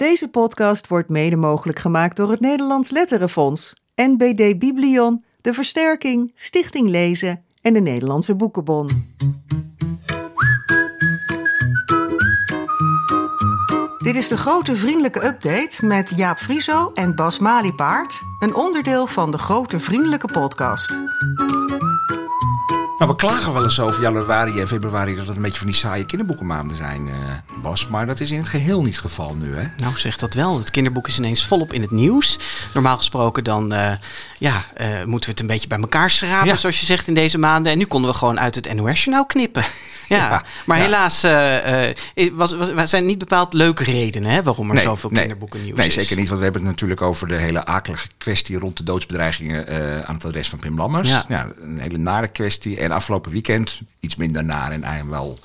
Deze podcast wordt mede mogelijk gemaakt door het Nederlands Letterenfonds, NBD Biblion, De Versterking, Stichting Lezen en de Nederlandse Boekenbon. Dit is de grote vriendelijke update met Jaap Frieso en Bas Maliepaard, een onderdeel van de grote vriendelijke podcast. Nou, we klagen wel eens over januari en februari dat het een beetje van die saaie kinderboekenmaanden zijn, uh, Bas. Maar dat is in het geheel niet het geval nu, hè? Nou, zeg dat wel. Het kinderboek is ineens volop in het nieuws. Normaal gesproken dan uh, ja, uh, moeten we het een beetje bij elkaar schrapen, ja. zoals je zegt, in deze maanden. En nu konden we gewoon uit het NOS-journaal knippen. Ja, ja, maar ja. helaas uh, was, was, zijn niet bepaald leuke redenen hè, waarom er nee, zoveel nee, kinderboeken nieuws nee, is. Nee, zeker niet. Want we hebben het natuurlijk over de hele akelige kwestie rond de doodsbedreigingen aan het adres van Pim Lammers. Ja. ja. een hele nare kwestie. En afgelopen weekend iets minder naar en eigenlijk wel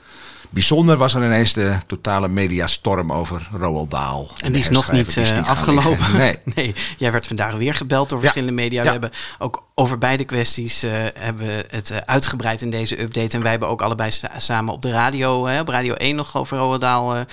bijzonder was er ineens de totale mediastorm over Roald Dahl. En, en die is nog niet, niet afgelopen. Nee. nee, jij werd vandaag weer gebeld door verschillende media. We hebben ook over beide kwesties uh, hebben we het uh, uitgebreid in deze update. En wij hebben ook allebei samen op de radio, hè, op Radio 1 nog over Roald Dahl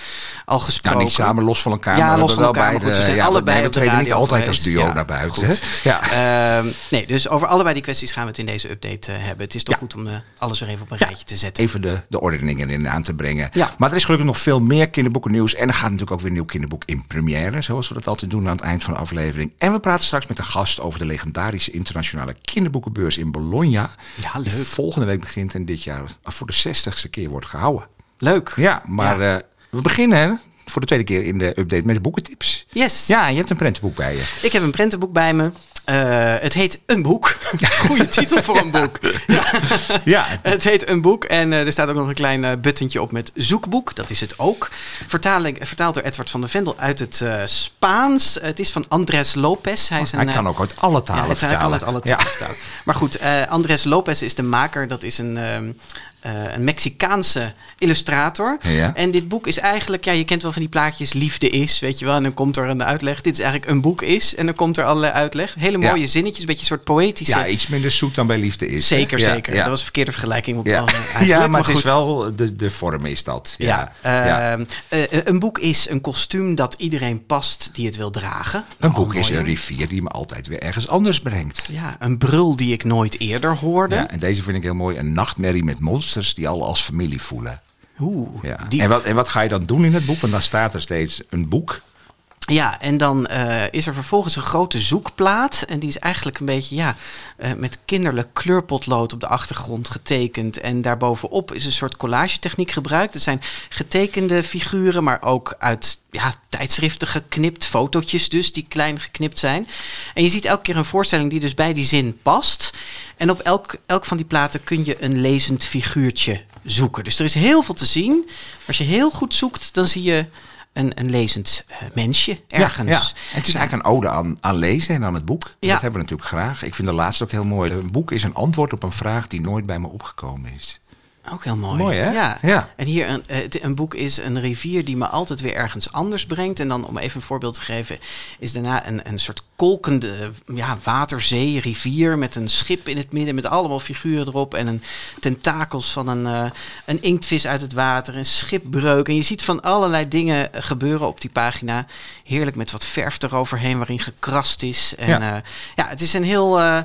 al gesproken. Nou, niet samen, los van elkaar. Ja, maar los van elkaar. Beide, goed, we zijn ja, allebei we op de treden radio niet altijd geweest. als duo ja, naar buiten. Ja. Uh, nee, dus over allebei die kwesties gaan we het in deze update hebben. Het is toch goed om alles weer even op een rijtje te zetten. Even de, de ordeningen in aan te brengen. Ja. Maar er is gelukkig nog veel meer kinderboekennieuws. En er gaat natuurlijk ook weer een nieuw kinderboek in première. Zoals we dat altijd doen aan het eind van de aflevering. En we praten straks met een gast over de legendarische internationale kinderboekenbeurs in Bologna. Ja, leuk. Volgende week begint en dit jaar voor de zestigste keer wordt gehouden. Leuk. Ja, maar ja. Uh, we beginnen voor de tweede keer in de update met de boekentips. Yes. Ja, je hebt een prentenboek bij je. Ik heb een prentenboek bij me. Uh, het heet Een Boek. Goede titel voor een boek. Ja. ja. Het heet Een Boek. En uh, er staat ook nog een klein uh, buttentje op met zoekboek. Dat is het ook. Vertaling, vertaald door Edward van der Vendel uit het Spaans. Het is van Andres Lopez. Hij, is oh, een, hij kan ook uit alle talen ja, vertalen. Hij kan uit alle talen ja. vertalen. Maar goed, Andres Lopez is de maker. Dat is een... Uh, een Mexicaanse illustrator. Ja. En dit boek is eigenlijk, ja, je kent wel van die plaatjes, liefde is, weet je wel. En dan komt er een uitleg. Dit is eigenlijk een boek is. En dan komt er allerlei uitleg. Hele mooie ja. zinnetjes, een beetje een soort poëtische. Ja, iets minder zoet dan bij liefde is. Zeker, ja, zeker. Dat was een verkeerde vergelijking. Op ja. Al, ja, maar, maar het goed. is wel, de, de vorm is dat. Ja. Uh, uh, een boek is een kostuum dat iedereen past die het wil dragen. Een boek is een rivier die me altijd weer ergens anders brengt. Ja, een brul die ik nooit eerder hoorde. Ja, en deze vind ik heel mooi. Een nachtmerrie met monsters die al als familie voelen. Oeh, ja. en, wat, en wat ga je dan doen in het boek? Want dan staat er steeds een boek. Ja, en dan uh, is er vervolgens een grote zoekplaat. En die is eigenlijk een beetje ja, uh, met kinderlijk kleurpotlood op de achtergrond getekend. En daarbovenop is een soort collagetechniek gebruikt. Het zijn getekende figuren, maar ook uit ja, tijdschriften geknipt. Fotootjes dus, die klein geknipt zijn. En je ziet elke keer een voorstelling die dus bij die zin past. En op elk, elk van die platen kun je een lezend figuurtje zoeken. Dus er is heel veel te zien. Als je heel goed zoekt, dan zie je een, een lezend uh, mensje ergens. Ja, ja. Het is eigenlijk een ode aan, aan lezen en aan het boek. Ja. Dat hebben we natuurlijk graag. Ik vind de laatste ook heel mooi. Een boek is een antwoord op een vraag die nooit bij me opgekomen is. Ook heel mooi. Mooi, hè? Ja. ja. En hier een, een boek is een rivier die me altijd weer ergens anders brengt. En dan om even een voorbeeld te geven, is daarna een, een soort kolkende ja, waterzee, rivier met een schip in het midden met allemaal figuren erop. En een tentakels van een, uh, een inktvis uit het water, een schipbreuk. En je ziet van allerlei dingen gebeuren op die pagina. Heerlijk met wat verf eroverheen waarin gekrast is. En ja, uh, ja het is een heel... Uh,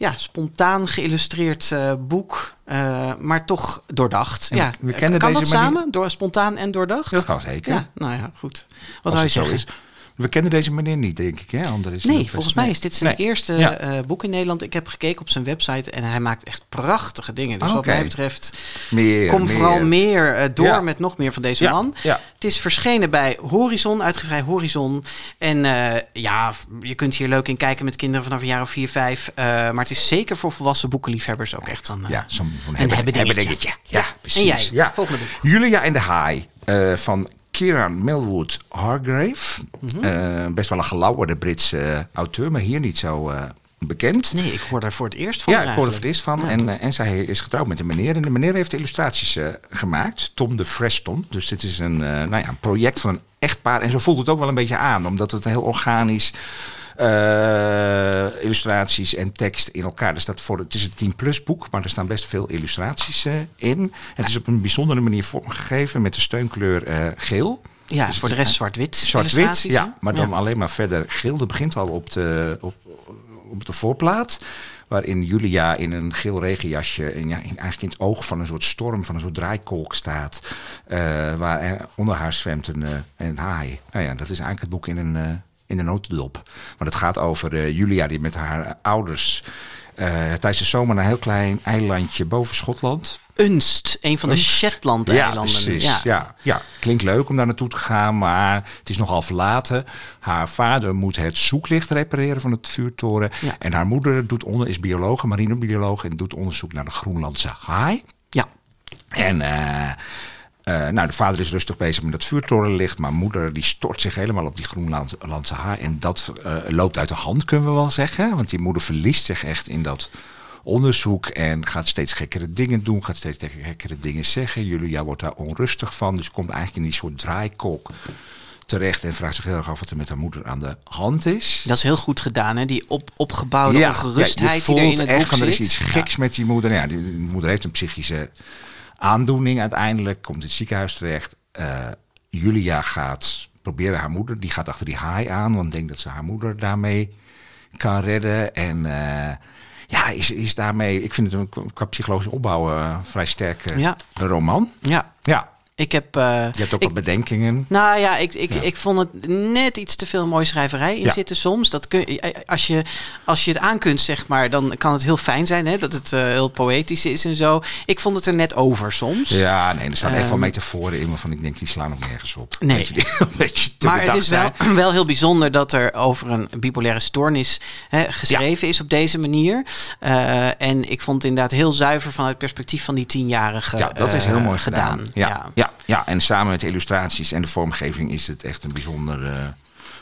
ja, spontaan geïllustreerd uh, boek, uh, maar toch doordacht. En ja, we kennen kan deze dat manier... samen, door spontaan en doordacht? Dat kan zeker. Ja, nou ja, goed. Wat Als zou je zeggen? Zo is. We kennen deze meneer niet, denk ik. Hè? Is nee, volgens mij is dit zijn nee. eerste ja. uh, boek in Nederland. Ik heb gekeken op zijn website en hij maakt echt prachtige dingen. Dus oh, wat mij betreft, meer, kom meer. vooral meer uh, door ja. met nog meer van deze ja. man. Het is verschenen bij Horizon, uitgevrij Horizon. En uh, ja, je kunt hier leuk in kijken met kinderen vanaf een jaar of vier, vijf. maar het is zeker voor volwassen boekenliefhebbers ook echt een, ja, zo'n een hebben, hebben dingetje. Ja, precies. En jij, ja. volgende boek. Julia en de Haai van Kieran Millwood Hargrave. Mm -hmm. uh, best wel een gelauwerde Britse uh, auteur, maar hier niet zo uh, bekend. Nee, ik hoor daar voor het eerst van. Ja, ik hoor er voor het eerst van. Ja. En, en zij is getrouwd met een meneer. En de meneer heeft illustraties gemaakt. Tom de Freston. Dus dit is een, nou ja, een project van een echtpaar. En zo voelt het ook wel een beetje aan. Omdat het heel organisch... Uh, illustraties en tekst in elkaar. Er staat voor, het is een 10 plus boek, maar er staan best veel illustraties uh, in. Het is op een bijzondere manier vormgegeven met de steunkleur uh, geel. Ja, dus voor de rest zwart-wit. Zwart-wit, ja. Maar dan alleen maar verder geel. Dat begint al op de, op, op de voorplaat. Waarin Julia in een geel regenjasje, in, ja, in, eigenlijk in het oog van een soort storm, van een soort draaikolk staat. Uh, waar er onder haar zwemt een, een haai. Nou ja, dat is eigenlijk het boek in een, in een notendop. Maar het gaat over Julia die met haar ouders tijdens de zomer naar een heel klein eilandje boven Schotland. Unst, een van de Shetland-eilanden. Ja, ja. ja, ja, klinkt leuk om daar naartoe te gaan, maar het is nogal verlaten. Haar vader moet het zoeklicht repareren van het vuurtoren. En haar moeder doet onder, is bioloog, marinebioloog en doet onderzoek naar de Groenlandse haai. Ja. En uh, uh, nou, de vader is rustig bezig met dat vuurtorenlicht, maar moeder die stort zich helemaal op die Groenlandse haai. En dat uh, loopt uit de hand, kunnen we wel zeggen. Want die moeder verliest zich echt in dat onderzoek en gaat steeds gekkere dingen doen, gaat steeds gekkere dingen zeggen. Julia wordt daar onrustig van, dus komt eigenlijk in die soort draaikolk terecht en vraagt zich heel erg af wat er met haar moeder aan de hand is. Dat is heel goed gedaan, hè? Die op, opgebouwde ja, ongerustheid ja, die er in het echt van, Er is iets geks met die moeder. Ja, die moeder heeft een psychische aandoening uiteindelijk, komt in het ziekenhuis terecht. Uh, Julia gaat proberen haar moeder, die gaat achter die haai aan, want denkt dat ze haar moeder daarmee kan redden. En uh, ja, is, is daarmee, ik vind het een, qua psychologische opbouw uh, vrij sterke ja. roman. Ja. Ja. Ik heb, uh, je hebt ook wat bedenkingen. Nou ja ik, ik, ik vond het net iets te veel mooie schrijverij in zitten soms. Dat kun, als, je, als je het aan kunt, zeg maar, dan kan het heel fijn zijn hè, dat het uh, heel poëtisch is en zo. Ik vond het er net over soms. Ja, nee, er staan echt wel ehm, metaforen in waarvan ik denk, die slaan nog nergens op. Nee. Beetje, maar het is wel, wel heel bijzonder dat er over een bipolaire stoornis hè, geschreven is op deze manier. En ik vond het inderdaad heel zuiver vanuit het perspectief van die tienjarige Ja, dat is heel mooi gedaan. gedaan. ja. ja ja, en samen met de illustraties en de vormgeving is het echt een bijzonder uh,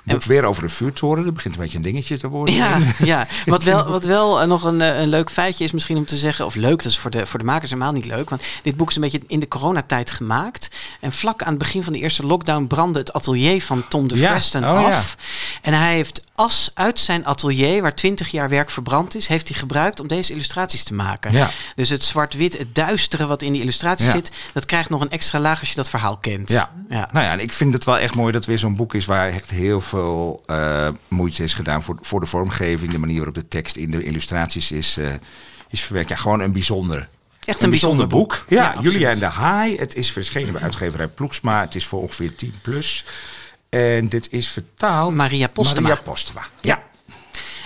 boek. Weer over de vuurtoren. Dat begint een beetje een dingetje te worden. Ja, ja. Wat, wel, wat wel nog een, eh, een leuk feitje is misschien om te zeggen... of leuk, dat is voor de, voor de makers helemaal niet leuk... want dit boek is een beetje in de coronatijd gemaakt. En vlak aan het begin van de eerste lockdown... brandde het atelier van Tom de ja. Freston oh, af. En hij heeft as uit zijn atelier, waar 20 jaar werk verbrand is, heeft hij gebruikt om deze illustraties te maken. Ja. Dus het zwart-wit, het duistere wat in die illustratie zit, dat krijgt nog een extra laag als je dat verhaal kent. Ja. ja. Nou ja, en ik vind het wel echt mooi dat weer zo'n boek is waar echt heel veel uh, moeite is gedaan voor, voor de vormgeving, de manier waarop de tekst in de illustraties is, uh, is verwerkt. Ja, gewoon een bijzonder Echt een, bijzonder, boek. Ja, ja Julia en de Haai. Het is verschenen bij uitgeverij Ploegsma. Het is voor ongeveer 10 plus. En dit is vertaald... Maria Postema. Maria Postema, ja.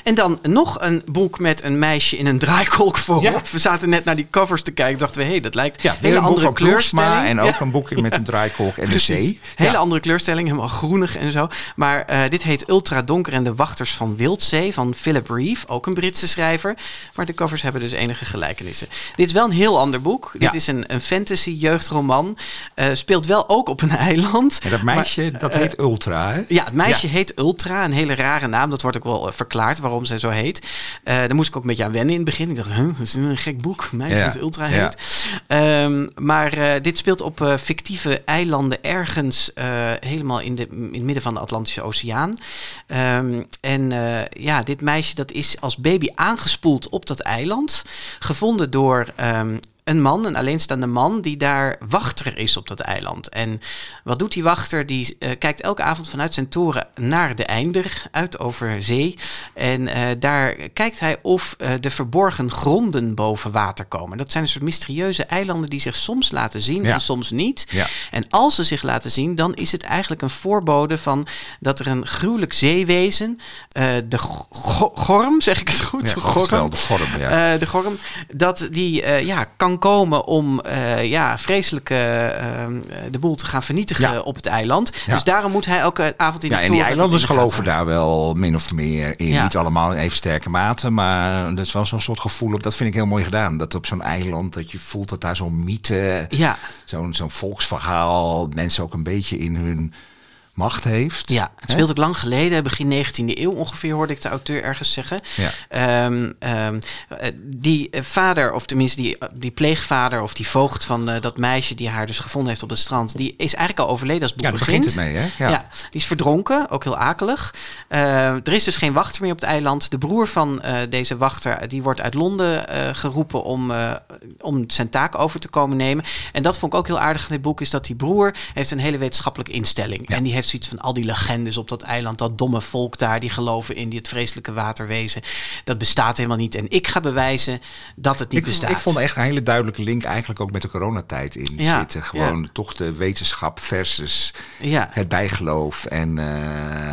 En dan nog een boek met een meisje in een draaikolk voorop. We zaten net naar die covers te kijken. Dachten we, hé, hey, dat lijkt ja, hele andere kleurstelling. En ook een boekje met een draaikolk en de zee. Hele andere kleurstelling, helemaal groenig en zo. Maar uh, dit heet Ultra Donker en de Wachters van Wildzee van Philip Reeve. Ook een Britse schrijver. Maar de covers hebben dus enige gelijkenissen. Dit is wel een heel ander boek. Dit is een, een fantasy jeugdroman. Uh, speelt wel ook op een eiland. En dat meisje, maar, dat uh, heet Ultra, hè? Ja, het meisje heet Ultra. Een hele rare naam. Dat wordt ook wel verklaard waarom zij zo heet. Uh, daar moest ik ook een beetje aan wennen in het begin. Ik dacht, huh, dat is een gek boek. Meisje ja. ultra heet. Ja. Um, maar uh, dit speelt op uh, fictieve eilanden ergens helemaal in, de, in het midden van de Atlantische Oceaan. Um, en ja, dit meisje dat is als baby aangespoeld op dat eiland. Gevonden door um, een man, een alleenstaande man, die daar wachter is op dat eiland. En wat doet die wachter? Die uh, kijkt elke avond vanuit zijn toren naar de einder, uit over zee. En uh, daar kijkt hij of uh, de verborgen gronden boven water komen. Dat zijn een soort mysterieuze eilanden die zich soms laten zien ja. en soms niet. Ja. En als ze zich laten zien, dan is het eigenlijk een voorbode van dat er een gruwelijk zeewezen, de gorm, zeg ik het goed? Ja, de gorm. de gorm, ja. de gorm, dat die ja, kan komen om uh, ja, vreselijke uh, de boel te gaan vernietigen ja. op het eiland. Ja. Dus daarom moet hij elke avond in de ja, En die eilanders geloven daar wel min of meer in. Niet allemaal in even sterke mate, maar dat is wel zo'n soort gevoel op. Dat vind ik heel mooi gedaan. Dat op zo'n eiland, dat je voelt dat daar zo'n mythe, ja. zo'n zo'n volksverhaal, mensen ook een beetje in hun macht heeft. Ja, het speelt ook lang geleden, begin 19e eeuw ongeveer, hoorde ik de auteur ergens zeggen. Ja. Ehm, ehm, eh, die eh, vader, of tenminste die, die pleegvader of die voogd van dat meisje die haar dus gevonden heeft op het strand, die is eigenlijk al overleden als het boek ja, begint. begint het mee, hè? Ja. die is verdronken, ook heel akelig. er is dus geen wachter meer op het eiland. De broer van deze wachter, die wordt uit Londen geroepen om, om zijn taak over te komen nemen. En dat vond ik ook heel aardig in dit boek, is dat die broer heeft een hele wetenschappelijke instelling. En die heeft zoiets van al die legendes op dat eiland, dat domme volk daar, die geloven in die het vreselijke waterwezen. Dat bestaat helemaal niet. En ik ga bewijzen dat het niet ik, bestaat. Ik vond echt een hele duidelijke link eigenlijk ook met de coronatijd in Ja, zitten. Gewoon ja. toch de wetenschap versus Ja. het bijgeloof. En, eh,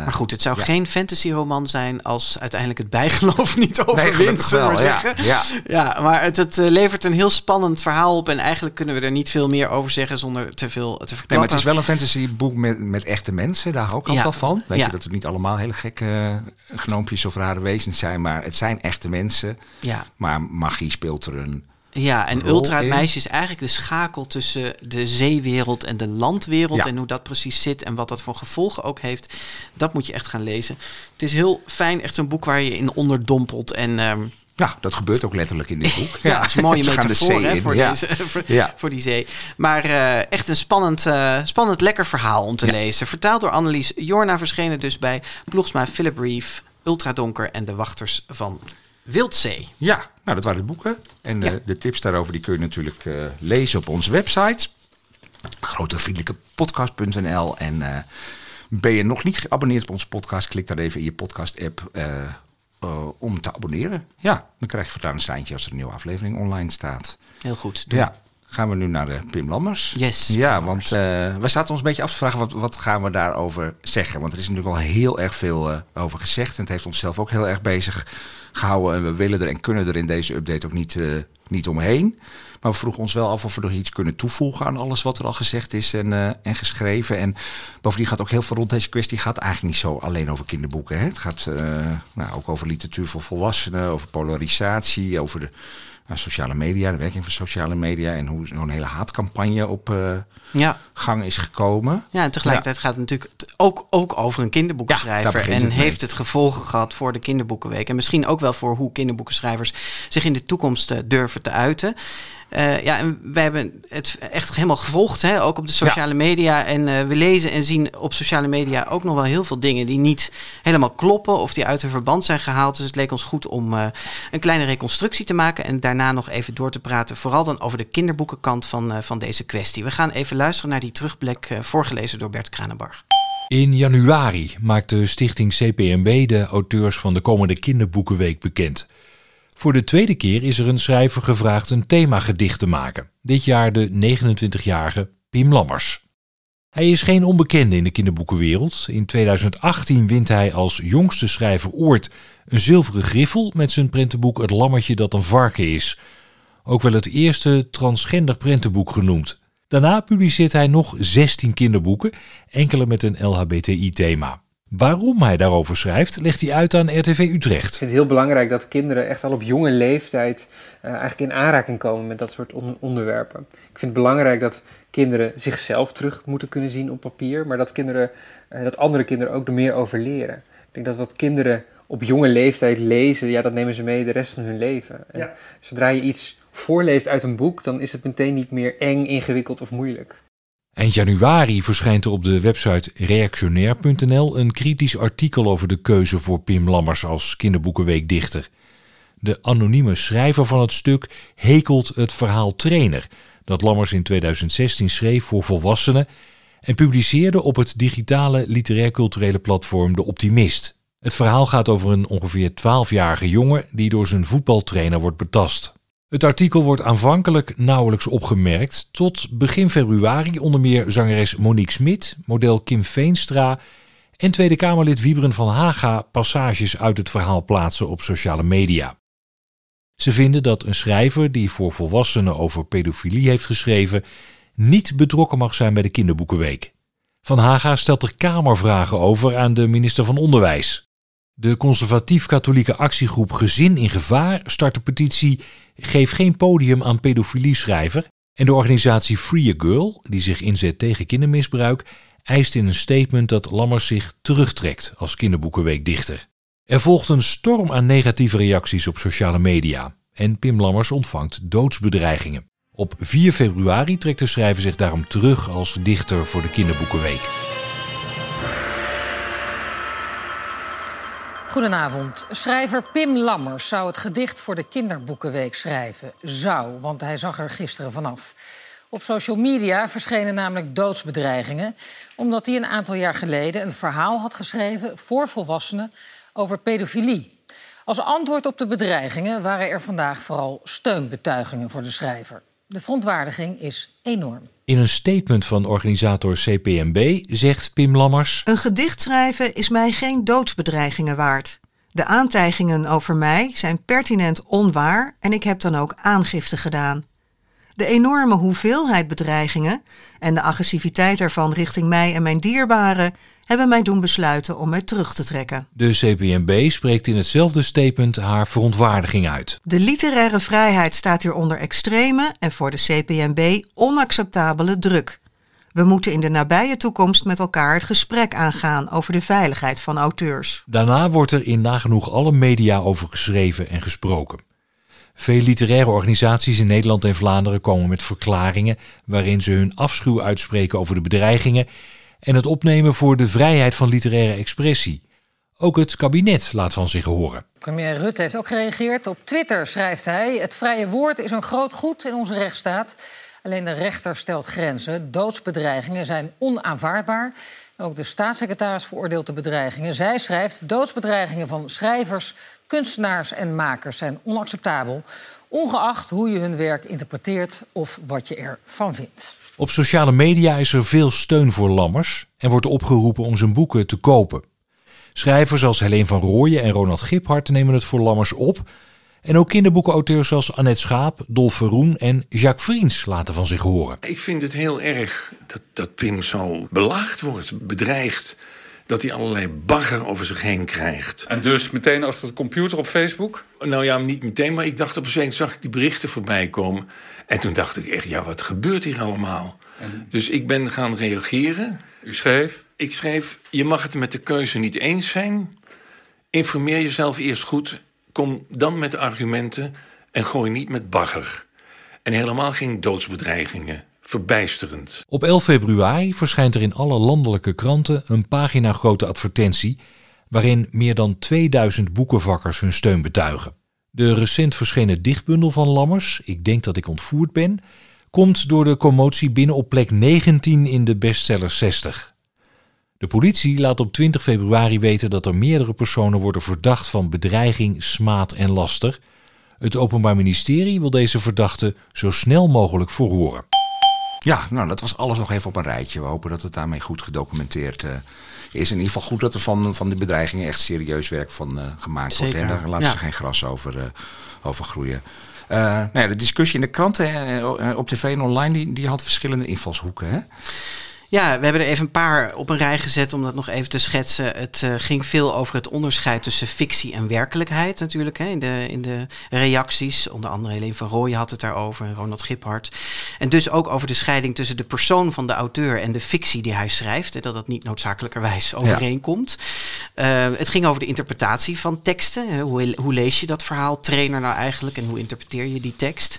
Maar goed, het zou geen fantasy-roman zijn als uiteindelijk het bijgeloof niet overwint, we maar ja. zeggen. Ja. ja, maar het, het eh, levert een heel spannend verhaal op. En eigenlijk kunnen we er niet veel meer over zeggen zonder te veel te verklappen. Nee, maar het is wel een fantasyboek met, met echte mensen. Daar hou ik Ja. wel van. Weet Ja. je, dat het niet allemaal hele gekke eh, gnoompjes of rare wezens zijn. Maar het zijn echte mensen. Ja. Maar magie speelt er een... Ja, en Ultra meisje is eigenlijk de schakel tussen de zeewereld en de landwereld. Ja. En hoe dat precies zit en wat dat voor gevolgen ook heeft. Dat moet je echt gaan lezen. Het is heel fijn, echt zo'n boek waar je in onderdompelt. En ehm, Ja, dat gebeurt ook letterlijk in dit boek. ja, het is een mooie de metafoor zee hè, voor, ja. deze, voor, Ja. voor die zee. Maar eh, echt een spannend, eh, spannend, lekker verhaal om te Ja. lezen. Vertaald door Annelies Jorna, verschenen dus bij Ploegsma Philip Reeve, Ultradonker en de Wachters van Wildzee. Ja, nou dat waren de boeken. En eh, Ja. de tips daarover die kun je natuurlijk lezen op onze website. grotevriendelijkepodcast.nl En ben je nog niet geabonneerd op onze podcast, klik dan even in je podcast eh, om te abonneren. Ja, dan krijg je voortaan een seintje als er een nieuwe aflevering online staat. Heel goed. Doe. Ja, gaan we nu naar de Pim Lammers. Yes, Ja, want eh we zaten ons een beetje af te vragen, wat, wat gaan we daarover zeggen? Want er is natuurlijk al heel erg veel eh, over gezegd. En het heeft onszelf ook heel erg bezig gehouden. En we willen er en kunnen er in deze update ook niet, eh, niet omheen. Maar we vroegen ons wel af of we nog iets kunnen toevoegen aan alles wat er al gezegd is en, eh, en geschreven. En bovendien gaat ook heel veel rond deze kwestie gaat eigenlijk niet zo alleen over kinderboeken. Hè? Het gaat eh, nou, ook over literatuur voor volwassenen, over polarisatie, over de sociale media, de werking van sociale media en hoe zo'n hele haatcampagne op eh, Ja. gang is gekomen. Ja, en tegelijkertijd gaat het natuurlijk ook, ook over een kinderboekenschrijver. en heeft het gevolgen gehad voor de kinderboekenweek. En misschien ook wel voor hoe kinderboekenschrijvers zich in de toekomst eh, durven te uiten. Eh, ja, en wij hebben het echt helemaal gevolgd, hè? ook op de sociale media. En eh, we lezen en zien op sociale media ook nog wel heel veel dingen die niet helemaal kloppen of die uit hun verband zijn gehaald. Dus het leek ons goed om eh, een kleine reconstructie te maken en daarna nog even door te praten. Vooral dan over de kinderboekenkant van, eh, van deze kwestie. We gaan even luisteren naar die terugblik eh, voorgelezen door Bert Kranenbarg. In januari maakte stichting CPMB de auteurs van de komende Kinderboekenweek bekend. Voor de tweede keer is er een schrijver gevraagd een themagedicht te maken. Dit jaar de 29-jarige Pim Lammers. Hij is geen onbekende in de kinderboekenwereld. In 2018 wint hij als jongste schrijver ooit een zilveren griffel met zijn prentenboek Het Lammetje dat een varken is. Ook wel het eerste transgender prentenboek genoemd. Daarna publiceert hij nog 16 kinderboeken, enkele met een LHBTI-thema. Waarom hij daarover schrijft, legt hij uit aan RTV Utrecht. Ik vind het heel belangrijk dat kinderen echt al op jonge leeftijd eh, eigenlijk in aanraking komen met dat soort on- onderwerpen. Ik vind het belangrijk dat kinderen zichzelf terug moeten kunnen zien op papier, maar dat, kinderen, eh, dat andere kinderen ook er meer over leren. Ik denk dat wat kinderen op jonge leeftijd lezen, ja, dat nemen ze mee de rest van hun leven. En Ja. Zodra je iets voorleest uit een boek, dan is het meteen niet meer eng, ingewikkeld of moeilijk. Eind januari verschijnt er op de website reactionair.nl een kritisch artikel over de keuze voor Pim Lammers als kinderboekenweekdichter. De anonieme schrijver van het stuk hekelt het verhaal Trainer, dat Lammers in 2016 schreef voor volwassenen en publiceerde op het digitale literair-culturele platform De Optimist. Het verhaal gaat over een ongeveer 12-jarige jongen die door zijn voetbaltrainer wordt betast. Het artikel wordt aanvankelijk nauwelijks opgemerkt, tot begin februari onder meer zangeres Monique Smit, model Kim Veenstra en Tweede Kamerlid Wiebren van Haga passages uit het verhaal plaatsen op sociale media. Ze vinden dat een schrijver die voor volwassenen over pedofilie heeft geschreven, niet betrokken mag zijn bij de kinderboekenweek. Van Haga stelt er kamervragen over aan de minister van Onderwijs. De conservatief-katholieke actiegroep Gezin in Gevaar start de petitie Geef geen podium aan pedofilie-schrijver. En de organisatie Free a Girl, die zich inzet tegen kindermisbruik, eist in een statement dat Lammers zich terugtrekt als kinderboekenweekdichter. Er volgt een storm aan negatieve reacties op sociale media en Pim Lammers ontvangt doodsbedreigingen. Op 4 februari trekt de schrijver zich daarom terug als dichter voor de Kinderboekenweek. Goedenavond. Schrijver Pim Lammers zou het gedicht voor de Kinderboekenweek schrijven. Zou, want hij zag er gisteren vanaf. Op social media verschenen namelijk doodsbedreigingen... omdat hij een aantal jaar geleden een verhaal had geschreven... voor volwassenen over pedofilie. Als antwoord op de bedreigingen waren er vandaag vooral steunbetuigingen voor de schrijver. De verontwaardiging is enorm. In een statement van organisator CPMB zegt Pim Lammers... Een gedicht schrijven is mij geen doodsbedreigingen waard. De aantijgingen over mij zijn pertinent onwaar en ik heb dan ook aangifte gedaan. De enorme hoeveelheid bedreigingen en de agressiviteit ervan richting mij en mijn dierbaren hebben mij doen besluiten om mij terug te trekken. De CPMB spreekt in hetzelfde statement haar verontwaardiging uit. De literaire vrijheid staat hier onder extreme en voor de CPMB onacceptabele druk. We moeten in de nabije toekomst met elkaar het gesprek aangaan over de veiligheid van auteurs. Daarna wordt er in nagenoeg alle media over geschreven en gesproken. Veel literaire organisaties in Nederland en Vlaanderen komen met verklaringen waarin ze hun afschuw uitspreken over de bedreigingen en het opnemen voor de vrijheid van literaire expressie. Ook het kabinet laat van zich horen. Premier Rutte heeft ook gereageerd. Op Twitter schrijft hij: Het vrije woord is een groot goed in onze rechtsstaat. Alleen de rechter stelt grenzen. Doodsbedreigingen zijn onaanvaardbaar. Ook de staatssecretaris veroordeelt de bedreigingen. Zij schrijft: Doodsbedreigingen van schrijvers, kunstenaars en makers zijn onacceptabel. Ongeacht hoe je hun werk interpreteert of wat je ervan vindt. Op sociale media is er veel steun voor Lammers en wordt opgeroepen om zijn boeken te kopen. Schrijvers als Helene van Rooyen en Ronald Giphart nemen het voor Lammers op. En ook kinderboekenauteurs zoals Annette Schaap, Dolf Verroen en Jacques Vriends laten van zich horen. Ik vind het heel erg dat, dat Pim zo belaagd wordt, bedreigd. Dat hij allerlei bagger over zich heen krijgt. En dus meteen achter de computer op Facebook? Nou ja, niet meteen, maar ik dacht op een gegeven zag ik die berichten voorbij komen. En toen dacht ik echt, ja, wat gebeurt hier allemaal? Dus ik ben gaan reageren. U schreef? Ik schreef, je mag het met de keuze niet eens zijn. Informeer jezelf eerst goed. Kom dan met argumenten en gooi niet met bagger. En helemaal geen doodsbedreigingen. Verbijsterend. Op 11 februari verschijnt er in alle landelijke kranten een pagina grote advertentie waarin meer dan 2000 boekenvakkers hun steun betuigen. De recent verschenen dichtbundel van Lammers, Ik denk dat ik ontvoerd ben, komt door de commotie binnen op plek 19 in de bestseller 60. De politie laat op 20 februari weten dat er meerdere personen worden verdacht van bedreiging, smaad en laster. Het Openbaar Ministerie wil deze verdachten zo snel mogelijk verhoren. Ja, nou, dat was alles nog even op een rijtje. We hopen dat het daarmee goed gedocumenteerd uh, is. In ieder geval goed dat er van, van de bedreigingen echt serieus werk van uh, gemaakt Zeker. wordt. En daar laat Ja. ze geen gras over, uh, over groeien. Uh, nou de discussie in de kranten, en op tv en online, die, die had verschillende invalshoeken. Hè? Ja, we hebben er even een paar op een rij gezet om dat nog even te schetsen. Het uh, ging veel over het onderscheid tussen fictie en werkelijkheid natuurlijk. Hè, in, de, in de reacties. Onder andere Helene van Rooyen had het daarover en Ronald Giphart. En dus ook over de scheiding tussen de persoon van de auteur en de fictie die hij schrijft. En dat dat niet noodzakelijkerwijs overeenkomt. Ja. Uh, het ging over de interpretatie van teksten. Hè, hoe, hoe lees je dat verhaal trainer nou eigenlijk en hoe interpreteer je die tekst?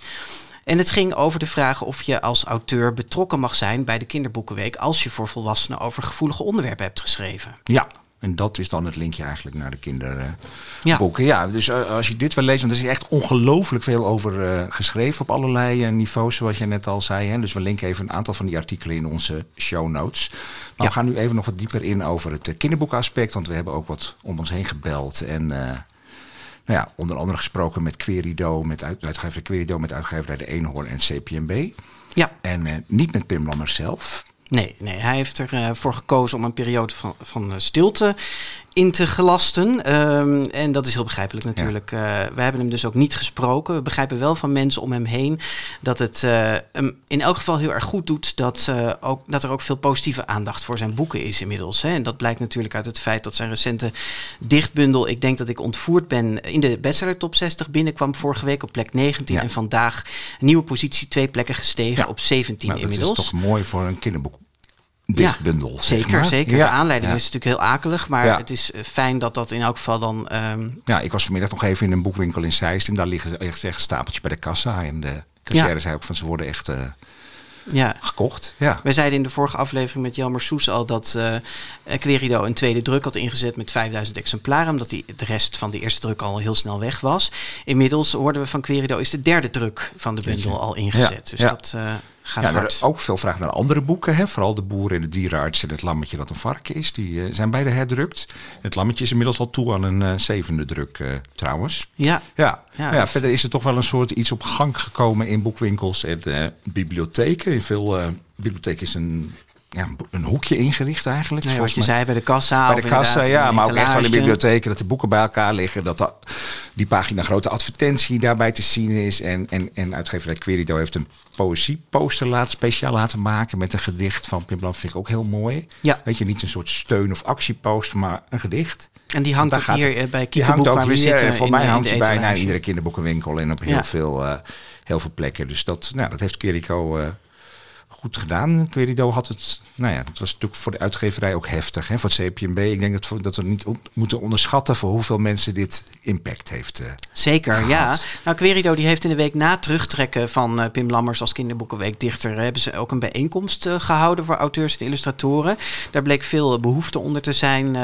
En het ging over de vraag of je als auteur betrokken mag zijn bij de Kinderboekenweek als je voor volwassenen over gevoelige onderwerpen hebt geschreven. Ja, en dat is dan het linkje eigenlijk naar de kinderboeken. Ja. ja, dus uh, als je dit wil lezen, want er is echt ongelooflijk veel over uh, geschreven op allerlei uh, niveaus, zoals je net al zei. Hè? Dus we linken even een aantal van die artikelen in onze show notes. Maar ja. we gaan nu even nog wat dieper in over het kinderboekaspect, want we hebben ook wat om ons heen gebeld. En nou ja, onder andere gesproken met Querido, met uit, uitgever Querido, met uitgeverij De Eenhoorn en CPMB. Ja. En uh, niet met Pim Lammers zelf. Nee, nee, hij heeft ervoor uh, gekozen om een periode van, van stilte in te gelasten. Um, en dat is heel begrijpelijk natuurlijk. Ja. Uh, we hebben hem dus ook niet gesproken. We begrijpen wel van mensen om hem heen dat het uh, hem in elk geval heel erg goed doet dat, uh, ook, dat er ook veel positieve aandacht voor zijn boeken is inmiddels. Hè. En dat blijkt natuurlijk uit het feit dat zijn recente dichtbundel Ik denk dat ik ontvoerd ben in de bestseller top 60 binnenkwam vorige week op plek 19 ja. en vandaag een nieuwe positie twee plekken gestegen ja. op 17 nou, inmiddels. Dat is toch mooi voor een kinderboek dichtbundel. Ja, zeker, zeker. De aanleiding is natuurlijk heel akelig, maar het is fijn dat dat in elk geval dan... Ehm, ja, ik was vanmiddag nog even in een boekwinkel in Zeist en daar liggen echt, echt stapeltjes bij de kassa. En de kassière zei ook van ze worden echt... Uh, ja. gekocht. Ja. Wij zeiden in de vorige aflevering met Jelmer Soes al dat uh, Querido een tweede druk had ingezet met 5000 exemplaren, omdat die, de rest van de eerste druk al heel snel weg was. Inmiddels hoorden we van Querido is de derde druk van de bundel al ingezet. Dus dat uh, gaat ja, hard. Er ook veel vraag naar andere boeken. Hè? Vooral de boer en de dierenarts en het lammetje dat een varken is. Die uh, zijn beide herdrukt. Het lammetje is inmiddels al toe aan een zevende druk trouwens. Ja. Ja. Ja, ja, verder is er toch wel een soort iets op gang gekomen in boekwinkels en bibliotheken. In veel bibliotheken is een ja, een hoekje ingericht eigenlijk. Nee, wat je zei bij de kassa. Bij de kassa, ja, maar ook echt van de bibliotheken, dat de boeken bij elkaar liggen, dat, dat die pagina grote advertentie daarbij te zien is. En, en, en uitgeverij Querido heeft een poëzieposter laat, speciaal laten maken met een gedicht van Pim. Vind ik ook heel mooi. Ja. Weet je, niet een soort steun- of actieposter, maar een gedicht. En die hangt ook hier bij waar we zitten. En voor mij hangt hij bijna iedere kinderboekenwinkel en op heel, veel, uh, heel veel plekken. Dus dat, nou, dat heeft Querido... Uh, goed gedaan. Querido had het, nou ja, dat was natuurlijk voor de uitgeverij ook heftig. Hè, voor het CPMB. Ik denk dat, dat we niet moeten onderschatten voor hoeveel mensen dit impact heeft. Uh, Zeker, ja. Nou, Querido die heeft in de week na terugtrekken van uh, Pim Lammers als kinderboekenweekdichter... hebben ze ook een bijeenkomst uh, gehouden voor auteurs en illustratoren. Daar bleek veel behoefte onder te zijn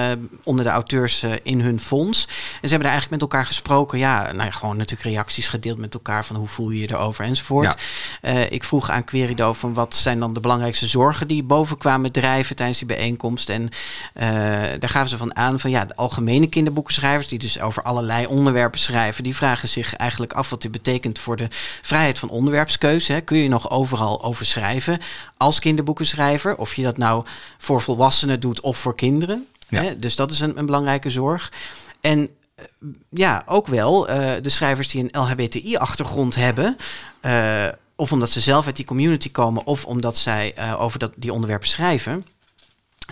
onder de auteurs in hun fonds. En ze hebben daar eigenlijk met elkaar gesproken. Ja, nou ja, gewoon natuurlijk reacties gedeeld met elkaar van hoe voel je je erover enzovoort. ik vroeg aan Querido van wat zijn dan de belangrijkste zorgen die boven kwamen drijven tijdens die bijeenkomst. En uh, daar gaven ze van aan van ja, de algemene kinderboekenschrijvers, die dus over allerlei onderwerpen schrijven, die vragen zich eigenlijk af wat dit betekent voor de vrijheid van onderwerpskeuze. Hè. Kun je nog overal over schrijven als kinderboekenschrijver? Of je dat nou voor volwassenen doet of voor kinderen. Ja. Hè? Dus dat is een, een belangrijke zorg. En eh, ja, ook wel uh, de schrijvers die een LHBTI-achtergrond hebben. Uh, of omdat ze zelf uit die community komen, of omdat zij uh, over dat, die onderwerpen schrijven.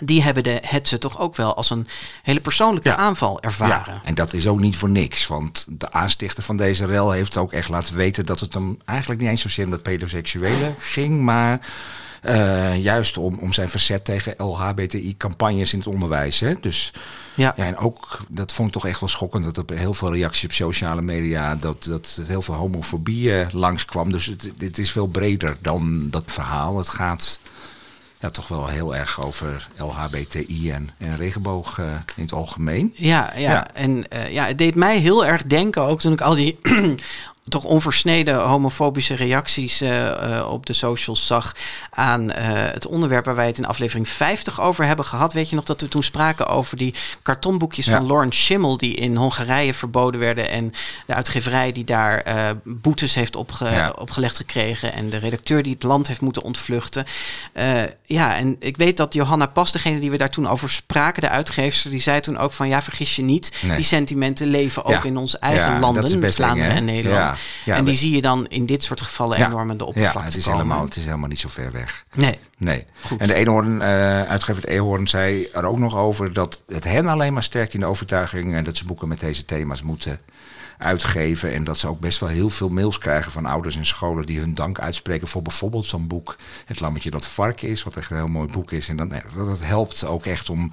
Die hebben de hetze toch ook wel als een hele persoonlijke aanval ervaren. Ja, en dat is ook niet voor niks. Want de aanstichter van deze rel heeft ook echt laten weten dat het hem eigenlijk niet eens zozeer om dat pedoseksuele ging, maar uh, juist om, om zijn verzet tegen LHBTI-campagnes in het onderwijs. Hè? Dus ja. ja, en ook, dat vond ik toch echt wel schokkend, dat er heel veel reacties op sociale media, dat, dat heel veel homofobie uh, langskwam. Dus het, dit is veel breder dan dat verhaal. Het gaat ja, toch wel heel erg over LHBTI en, en regenboog uh, in het algemeen. Ja, ja. ja. en uh, ja, het deed mij heel erg denken, ook toen ik al die toch onversneden homofobische reacties uh, op de socials zag aan uh, het onderwerp waar wij het in aflevering 50 over hebben gehad. Weet je nog dat we toen spraken over die kartonboekjes van Lawrence Schimmel die in Hongarije verboden werden en de uitgeverij die daar boetes heeft opge opgelegd gekregen en de redacteur die het land heeft moeten ontvluchten. ja, en ik weet dat Johanna Pas, degene die we daar toen over spraken, de uitgever, die zei toen ook van ja, vergis je niet, die sentimenten leven ook in onze eigen landen, Vlaanderen en Nederland. Ja, en die zie je dan in dit soort gevallen enorm aan de oppervlakte ja, het is Helemaal, het is helemaal niet zo ver weg. Nee. Nee. Goed. En de Eenhoorn, uh, uitgever de Eenhoorn zei er ook nog over dat het hen alleen maar sterkt in de overtuiging uh, dat ze boeken met deze thema's moeten uitgeven. En dat ze ook best wel heel veel mails krijgen van ouders en scholen die hun dank uitspreken voor bijvoorbeeld zo'n boek. Het Lammetje dat Varken is, wat echt een heel mooi boek is. En dan, dat helpt ook echt om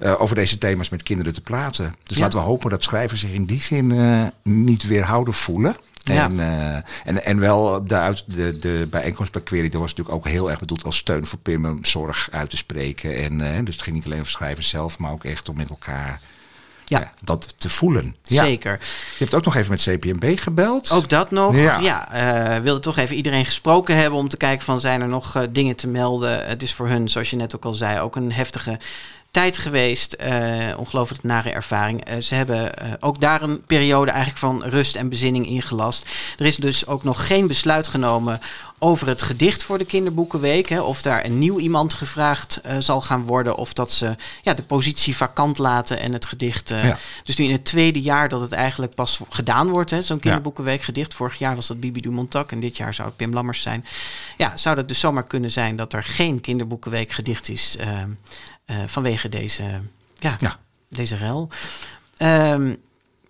uh, over deze thema's met kinderen te praten. Dus laten we hopen dat schrijvers zich in die zin uh, niet weerhouden voelen. En, uh, en, en wel de, de, de bijeenkomst bij Query, dat was natuurlijk ook heel erg bedoeld als steun voor Pim om zorg uit te spreken. En, dus het ging niet alleen over schrijven zelf, maar ook echt om met elkaar ja. dat te voelen. Zeker. Je hebt ook nog even met CPMB gebeld. Ook dat nog. Ja, ja uh, wilde toch even iedereen gesproken hebben om te kijken van zijn er nog uh, dingen te melden. Het is voor hun, zoals je net ook al zei, ook een heftige tijd geweest. Uh, ongelooflijk nare ervaring. Uh, ze hebben uh, ook daar een periode eigenlijk van rust en bezinning ingelast. Er is dus ook nog geen besluit genomen over het gedicht voor de kinderboekenweek. Hè, of daar een nieuw iemand gevraagd zal gaan worden. Of dat ze ja, de positie vakant laten en het gedicht. Ja. Dus nu in het tweede jaar dat het eigenlijk pas gedaan wordt. Zo'n kinderboekenweek gedicht. Vorig jaar was dat Bibi Dumontak en dit jaar zou het Pim Lammers zijn. Ja, zou dat dus zomaar kunnen zijn dat er geen kinderboekenweek gedicht is vanwege deze, ja, ja. deze rel. Um,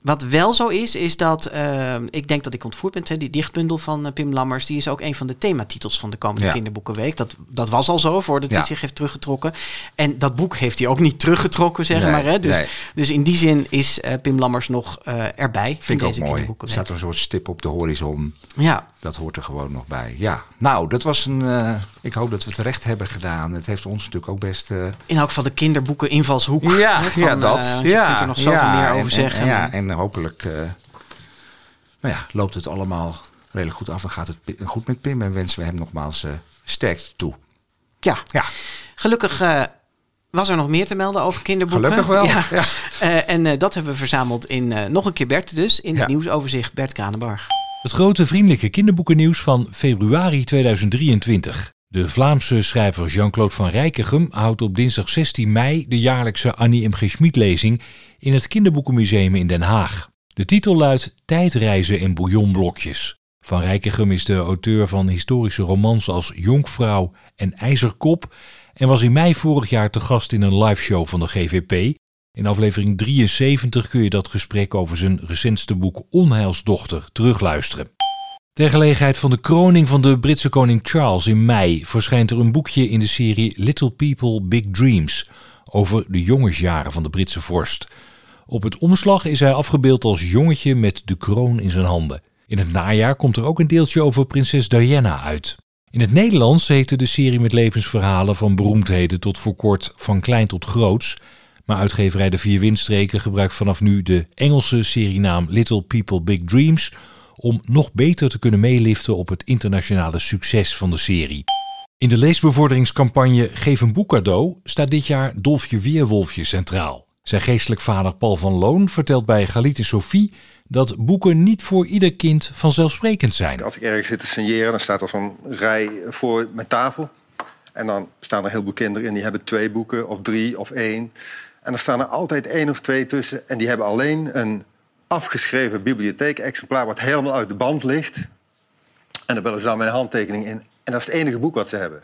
wat wel zo is, is dat ehm, ik denk dat ik ontvoerd ben. Hè, die dichtbundel van uh, Pim Lammers, die is ook een van de thematitels van de komende kinderboekenweek. Dat, dat was al zo voordat hij zich heeft teruggetrokken. En dat boek heeft hij ook niet teruggetrokken, zeg maar. Hè? Dus, dus in die zin is uh, Pim Lammers nog erbij. Vind ik ook mooi. Er staat een soort stip op de horizon. Ja. Dat hoort er gewoon nog bij. Ja, nou, dat was een. ik hoop dat we het terecht hebben gedaan. Het heeft ons natuurlijk ook best. In elk geval de kinderboeken invalshoek. Ja, van, ja dat. ja, je kunt er nog zoveel meer over zeggen. ja, en hopelijk uh, nou ja, loopt het allemaal redelijk goed af en gaat het goed met Pim. En wensen we hem nogmaals uh, sterkte toe. Ja, ja. gelukkig uh, was er nog meer te melden over kinderboeken. Gelukkig wel. Ja. ja. en dat hebben we verzameld in nog een keer Bert dus. In het nieuwsoverzicht Bert Kranenbarg. Het grote vriendelijke kinderboekennieuws van februari 2023. De Vlaamse schrijver Jean-Claude van Rijkegem houdt op dinsdag 16 mei de jaarlijkse Annie M. G. Schmid-lezing in het Kinderboekenmuseum in Den Haag. De titel luidt Tijdreizen en bouillonblokjes. Van Rijkegem is de auteur van historische romans als Jonkvrouw en IJzerkop en was in mei vorig jaar te gast in een liveshow van de GVP. In aflevering 73 kun je dat gesprek over zijn recentste boek Onheilsdochter terugluisteren. Ter gelegenheid van de kroning van de Britse koning Charles in mei verschijnt er een boekje in de serie Little People Big Dreams over de jongensjaren van de Britse vorst. Op het omslag is hij afgebeeld als jongetje met de kroon in zijn handen. In het najaar komt er ook een deeltje over prinses Diana uit. In het Nederlands heette de serie met levensverhalen van beroemdheden tot voor kort van klein tot groots. Maar uitgeverij De Vier Windstreken gebruikt vanaf nu de Engelse serienaam Little People Big Dreams om nog beter te kunnen meeliften op het internationale succes van de serie. In de leesbevorderingscampagne Geef een boek cadeau staat dit jaar Dolfje Weerwolfje centraal. Zijn geestelijk vader Paul van Loon vertelt bij Galit Sophie dat boeken niet voor ieder kind vanzelfsprekend zijn. Als ik ergens zit te signeren, dan staat er zo'n rij voor mijn tafel. En dan staan er heel veel kinderen in die hebben twee boeken, of drie, of één. En er staan er altijd één of twee tussen. En die hebben alleen een afgeschreven bibliotheek-exemplaar wat helemaal uit de band ligt. En daar willen ze dan mijn handtekening in. En dat is het enige boek wat ze hebben.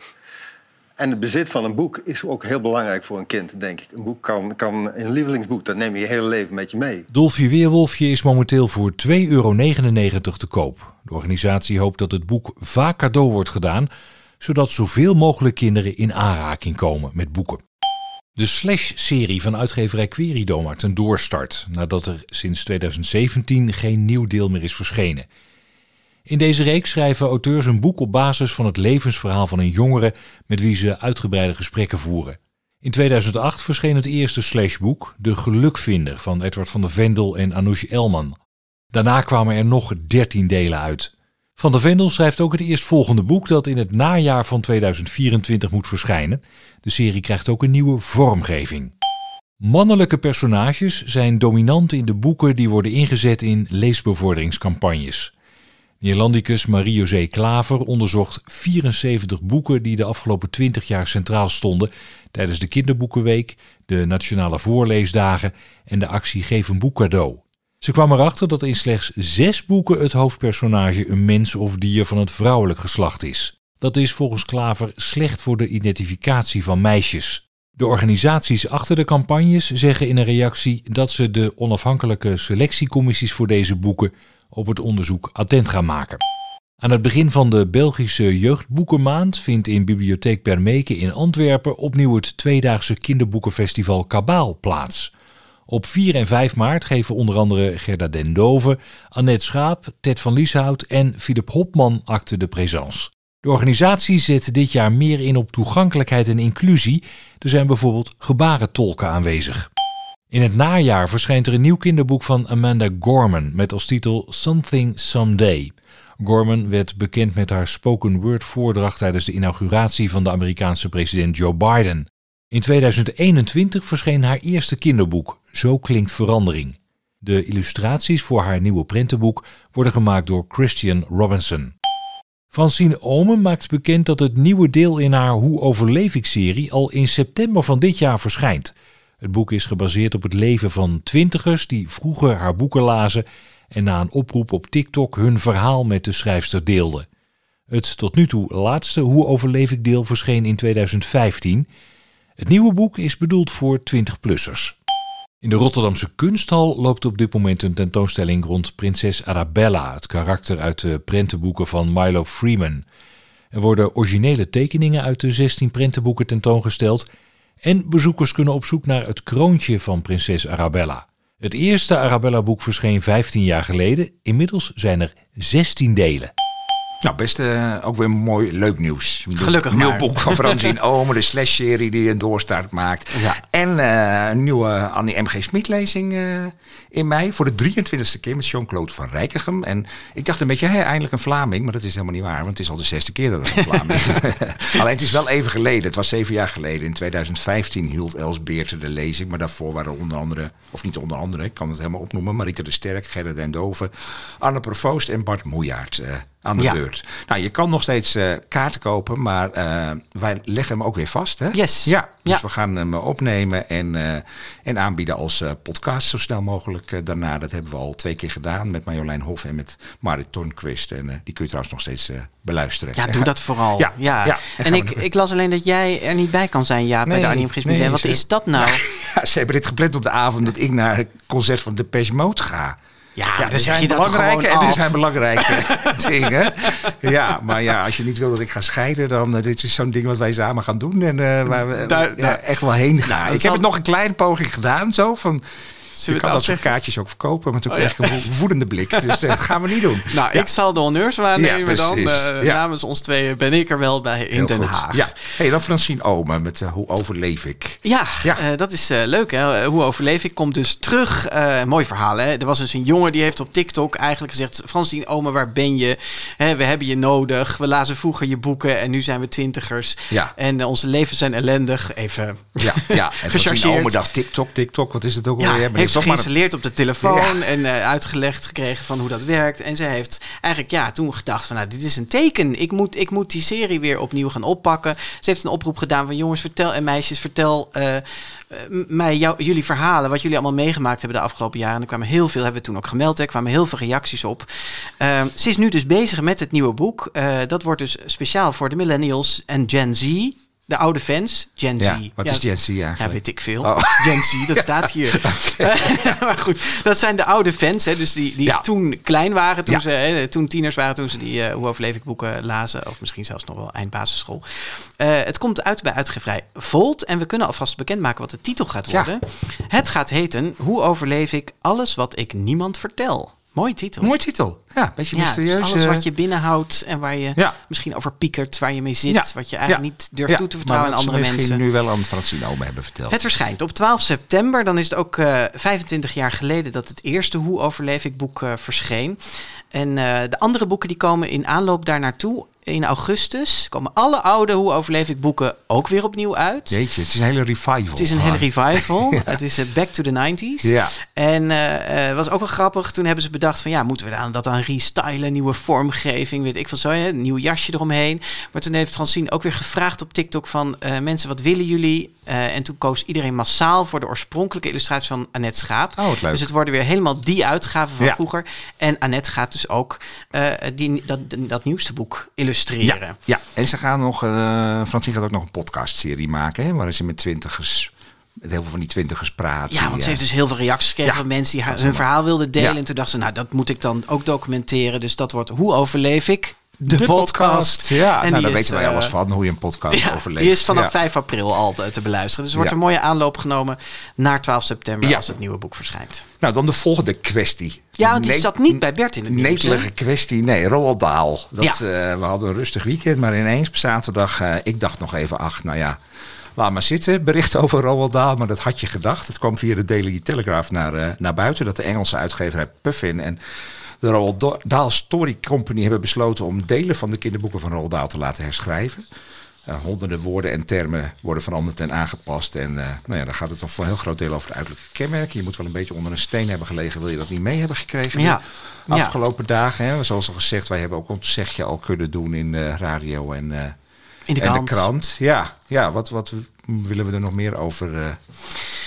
En het bezit van een boek is ook heel belangrijk voor een kind, denk ik. Een boek kan, kan een lievelingsboek, dat neem je je hele leven met je mee. Dolfje Weerwolfje is momenteel voor 2,99 euro te koop. De organisatie hoopt dat het boek vaak cadeau wordt gedaan, zodat zoveel mogelijk kinderen in aanraking komen met boeken. De Slash-serie van uitgeverij Querido maakt een doorstart nadat er sinds 2017 geen nieuw deel meer is verschenen. In deze reeks schrijven auteurs een boek op basis van het levensverhaal van een jongere met wie ze uitgebreide gesprekken voeren. In 2008 verscheen het eerste Slash-boek, De Gelukvinder van Edward van der Vendel en Anoush Elman. Daarna kwamen er nog 13 delen uit. Van der Vendel schrijft ook het eerstvolgende boek dat in het najaar van 2024 moet verschijnen. De serie krijgt ook een nieuwe vormgeving. Mannelijke personages zijn dominant in de boeken die worden ingezet in leesbevorderingscampagnes. Nederlandicus Marie-José Klaver onderzocht 74 boeken die de afgelopen 20 jaar centraal stonden tijdens de Kinderboekenweek, de Nationale Voorleesdagen en de actie Geef een boek cadeau. Ze kwam erachter dat in slechts zes boeken het hoofdpersonage een mens of dier van het vrouwelijk geslacht is. Dat is volgens Klaver slecht voor de identificatie van meisjes. De organisaties achter de campagnes zeggen in een reactie dat ze de onafhankelijke selectiecommissies voor deze boeken op het onderzoek attent gaan maken. Aan het begin van de Belgische Jeugdboekenmaand vindt in Bibliotheek Permeke in Antwerpen opnieuw het tweedaagse kinderboekenfestival Kabaal plaats. Op 4 en 5 maart geven onder andere Gerda Den Dove, Annette Schaap, Ted van Lieshout en Philip Hopman acte de présence. De organisatie zet dit jaar meer in op toegankelijkheid en inclusie. Er zijn bijvoorbeeld gebarentolken aanwezig. In het najaar verschijnt er een nieuw kinderboek van Amanda Gorman met als titel Something Someday. Gorman werd bekend met haar spoken word voordracht tijdens de inauguratie van de Amerikaanse president Joe Biden. In 2021 verscheen haar eerste kinderboek, Zo klinkt verandering. De illustraties voor haar nieuwe prentenboek worden gemaakt door Christian Robinson. Francine Omen maakt bekend dat het nieuwe deel in haar Hoe overleef ik serie al in september van dit jaar verschijnt. Het boek is gebaseerd op het leven van twintigers die vroeger haar boeken lazen en na een oproep op TikTok hun verhaal met de schrijfster deelden. Het tot nu toe laatste Hoe overleef ik deel verscheen in 2015. Het nieuwe boek is bedoeld voor 20-plussers. In de Rotterdamse kunsthal loopt op dit moment een tentoonstelling rond prinses Arabella, het karakter uit de prentenboeken van Milo Freeman. Er worden originele tekeningen uit de 16 prentenboeken tentoongesteld en bezoekers kunnen op zoek naar het kroontje van prinses Arabella. Het eerste Arabella-boek verscheen 15 jaar geleden. Inmiddels zijn er 16 delen. Nou, best uh, ook weer mooi, leuk nieuws. Gelukkig Nieuw maar. boek van Francine Omen, de Slash-serie die een doorstart maakt. Ja. En uh, een nieuwe Annie M.G. Smit-lezing uh, in mei voor de 23e keer met Jean-Claude van Rijkegem. En ik dacht een beetje, hé, eindelijk een Vlaming. Maar dat is helemaal niet waar, want het is al de zesde keer dat het een Vlaming is. Alleen het is wel even geleden, het was zeven jaar geleden. In 2015 hield Els Beerte de lezing. Maar daarvoor waren onder andere, of niet onder andere, ik kan het helemaal opnoemen. Marita de Sterk, Gerda den Doven, Anne Provoost en Bart Moejaert aan de Ja. beurt. Nou, je kan nog steeds eh, kaarten kopen, maar eh, wij leggen hem ook weer vast. Hè? Yes. Ja, dus Ja. we gaan hem eh, opnemen en, en aanbieden als podcast zo snel mogelijk daarna. Dat hebben we al twee keer gedaan met Marjolein Hof en met Marit Tornquist. En die kun je trouwens nog steeds beluisteren. Ja, En doe ga- dat vooral. Ja, Ja, ja. En ik, ik las alleen dat jij er niet bij kan zijn, ja, bij de Arnhem Gismus. nee, Wat ze- is dat nou? Ja, ze hebben dit gepland op de avond dat ik naar het concert van Depeche Mode ga. Ja, er zeg zijn belangrijke en er zijn belangrijke dingen. Ja, maar ja, als je niet wil dat ik ga scheiden, dan uh, dit is zo'n ding wat wij samen gaan doen en uh, waar we Daar- ja, echt wel heen gaan. Nou, ik zal- heb het nog een kleine poging gedaan, zo van. Je we kan dat soort kaartjes ook verkopen, maar toen Oh, kreeg ik een woedende blik. Dus uh, dat gaan we niet doen. Nou, Ja. ik zal de honneurs waarnemen Ja, dan. Eh, Ja. Namens ons tweeën ben ik er wel bij in Heel Den goed. Haag. Ja. Hey, dan Francine Omen met uh, Hoe overleef ik? Ja, Ja. eh, dat is eh, leuk. Hè? Hoe overleef ik? Komt dus terug. Eh, mooi verhaal. Hè? Er was dus een jongen die heeft op TikTok eigenlijk gezegd... Francine Omen, waar ben je? Hè, we hebben je nodig. We lazen vroeger je boeken en nu zijn we twintigers. Ja. En eh, onze levens zijn ellendig. Even Ja, ja. En Francine. Omen dacht TikTok, TikTok, wat is het ook Ja, alweer? Maar heeft ze toch geïnstalleerd op de telefoon Ja. en eh, uitgelegd gekregen van hoe dat werkt. En ze heeft eigenlijk ja, toen gedacht van nou, dit is een teken. Ik moet, ik moet die serie weer opnieuw gaan oppakken. Ze heeft een oproep gedaan van jongens, vertel en meisjes, vertel eh, mij jou, jullie verhalen, wat jullie allemaal meegemaakt hebben de afgelopen jaren. En er kwamen heel veel, hebben we toen ook gemeld, er kwamen heel veel reacties op. Eh, ze is nu dus bezig met het nieuwe boek. Eh, dat wordt dus speciaal voor de millennials en Gen Z. De oude fans, Gen Z. Ja, wat is Gen Z eigenlijk? Ja, weet ik veel. Oh. Gen Z, dat staat hier. maar goed, dat zijn de oude fans, hè, dus die, die toen klein waren, toen ze hè, toen tieners waren, toen ze die eh, Hoe overleef ik boeken lazen, of misschien zelfs nog wel eindbasisschool. Eh, het komt uit bij uitgeverij Volt en we kunnen alvast bekendmaken wat de titel gaat worden. Het gaat heten Hoe overleef ik alles wat ik niemand vertel. Mooie titel. Mooi titel. Ja, een beetje Ja, dus mysterieus. alles eh. wat je binnenhoudt en waar je Ja. misschien over piekert, waar je mee zit, Ja. wat je eigenlijk niet durft toe te vertrouwen aan andere mensen. misschien nu wel aan Francine Omen hebben verteld. Het verschijnt op 12 september. Dan is het ook eh 25 jaar geleden dat het eerste Hoe overleef ik boek eh, verscheen. En de andere boeken die komen in aanloop daar naartoe. In augustus komen alle oude Hoe overleef ik boeken ook weer opnieuw uit. Jeetje, het is een hele revival. Het is een hele revival. Het is eh, back to the 90s. Ja. En eh, was ook wel grappig. Toen hebben ze bedacht van ja, moeten we dan, dat dan restylen, nieuwe vormgeving, weet ik veel zo, hè, een nieuw jasje eromheen. Maar toen heeft Francine ook weer gevraagd op TikTok van mensen, wat willen jullie? Eh, en toen koos iedereen massaal voor de oorspronkelijke illustratie van Annette Schaap. Oh. Dus het worden weer helemaal die uitgaven van Ja. vroeger. En Annette gaat dus ook eh, die, dat, dat nieuwste boek illustreren. Ja, ja, en ze gaan nog, eh Francine gaat ook nog een podcastserie maken, hè, waarin ze met twintigers, met heel veel van die twintigers praat. Ja, want ze heeft dus heel veel reacties gekregen Ja, van mensen die haar, hun verhaal wilden delen. Ja. En toen dacht ze, nou, dat moet ik dan ook documenteren. Dus dat wordt Hoe overleef ik? De, podcast. Ja, En nou, daar weten wij eh, alles van, hoe je een podcast Ja, overleeft. die is vanaf Ja. 5 april al te, te beluisteren. Dus er wordt Ja. een mooie aanloop genomen naar 12 september als het nieuwe boek verschijnt. Nou, dan de volgende kwestie. Ja, want die Ne- zat niet bij Bert in het nieuws. Netelige kwestie. Nee, Roald Dahl. Dat, eh, we hadden een rustig weekend, maar ineens op zaterdag, eh, ik dacht nog even, ach, nou ja, laat maar zitten. Bericht over Roald Dahl, maar dat had je gedacht. Het kwam via de Daily Telegraph naar, naar buiten, dat de Engelse uitgeverij Puffin en de Roald Dahl Story Company hebben besloten om delen van de kinderboeken van Roald Dahl te laten herschrijven. Eh, honderden woorden en termen worden veranderd en aangepast. En eh, nou ja, dan gaat het toch voor een heel groot deel over de uiterlijke kenmerken. Je moet wel een beetje onder een steen hebben gelegen, wil je dat niet mee hebben gekregen. Ja. de Ja. Afgelopen dagen, hè, zoals al gezegd, wij hebben ook ons zegje al kunnen doen in de radio en, eh, In de en krant. de krant. Ja, ja wat, wat willen we er nog meer over? eh,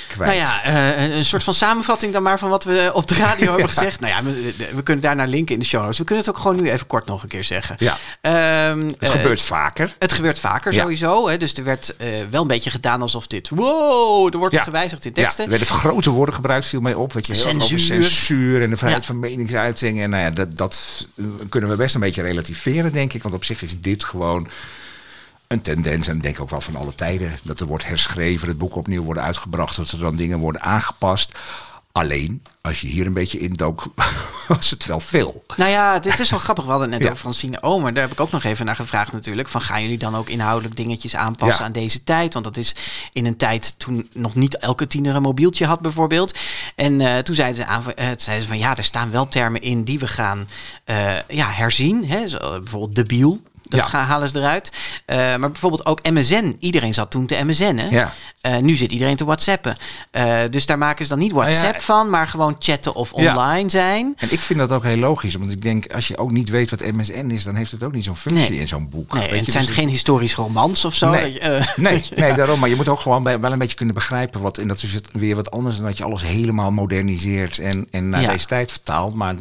kwijt. Nou ja, uh, een soort van samenvatting dan maar van wat we op de radio hebben gezegd. Nou ja, we, we, kunnen daar naar linken in de show notes. We kunnen het ook gewoon nu even kort nog een keer zeggen. Ja. Um, het uh, gebeurt vaker. Het gebeurt vaker ja. sowieso. Hè. Dus er werd wel een beetje gedaan alsof dit... Wow, er wordt gewijzigd in teksten. Er werden grote woorden gebruikt, viel mij op. Weet je, heel censuur. censuur en de vrijheid van meningsuiting. En nou ja, dat, dat kunnen we best een beetje relativeren, denk ik. Want op zich is dit gewoon een tendens, en ik denk ook wel van alle tijden, dat er wordt herschreven, het boek opnieuw wordt uitgebracht, dat er dan dingen worden aangepast. Alleen, als je hier een beetje indook, was het wel veel. Nou ja, dit is wel grappig. We hadden net ja. over Francine Omer. Daar heb ik ook nog even naar gevraagd natuurlijk. Van gaan jullie dan ook inhoudelijk dingetjes aanpassen ja. aan deze tijd? Want dat is in een tijd toen nog niet elke tiener een mobieltje had bijvoorbeeld. En uh, toen zeiden ze, aan, uh, zeiden ze van ja, er staan wel termen in die we gaan uh, ja, herzien. Hè? Zo, bijvoorbeeld debiel. Dat ja. halen ze eruit. Uh, maar bijvoorbeeld ook MSN. Iedereen zat toen te MSN'en. Ja. Uh, nu zit iedereen te WhatsAppen. Uh, dus daar maken ze dan niet WhatsApp nou ja, van, maar gewoon chatten of online zijn. En ik vind dat ook heel logisch. Want ik denk, als je ook niet weet wat MSN is, dan heeft het ook niet zo'n functie nee. in zo'n boek. Nee, weet het je? zijn Dus geen historisch romans of zo. Nee, je, nee, nee, daarom. Maar je moet ook gewoon bij, wel een beetje kunnen begrijpen wat. En dat is het weer wat anders dan dat je alles helemaal moderniseert en, en naar deze tijd vertaalt. Maar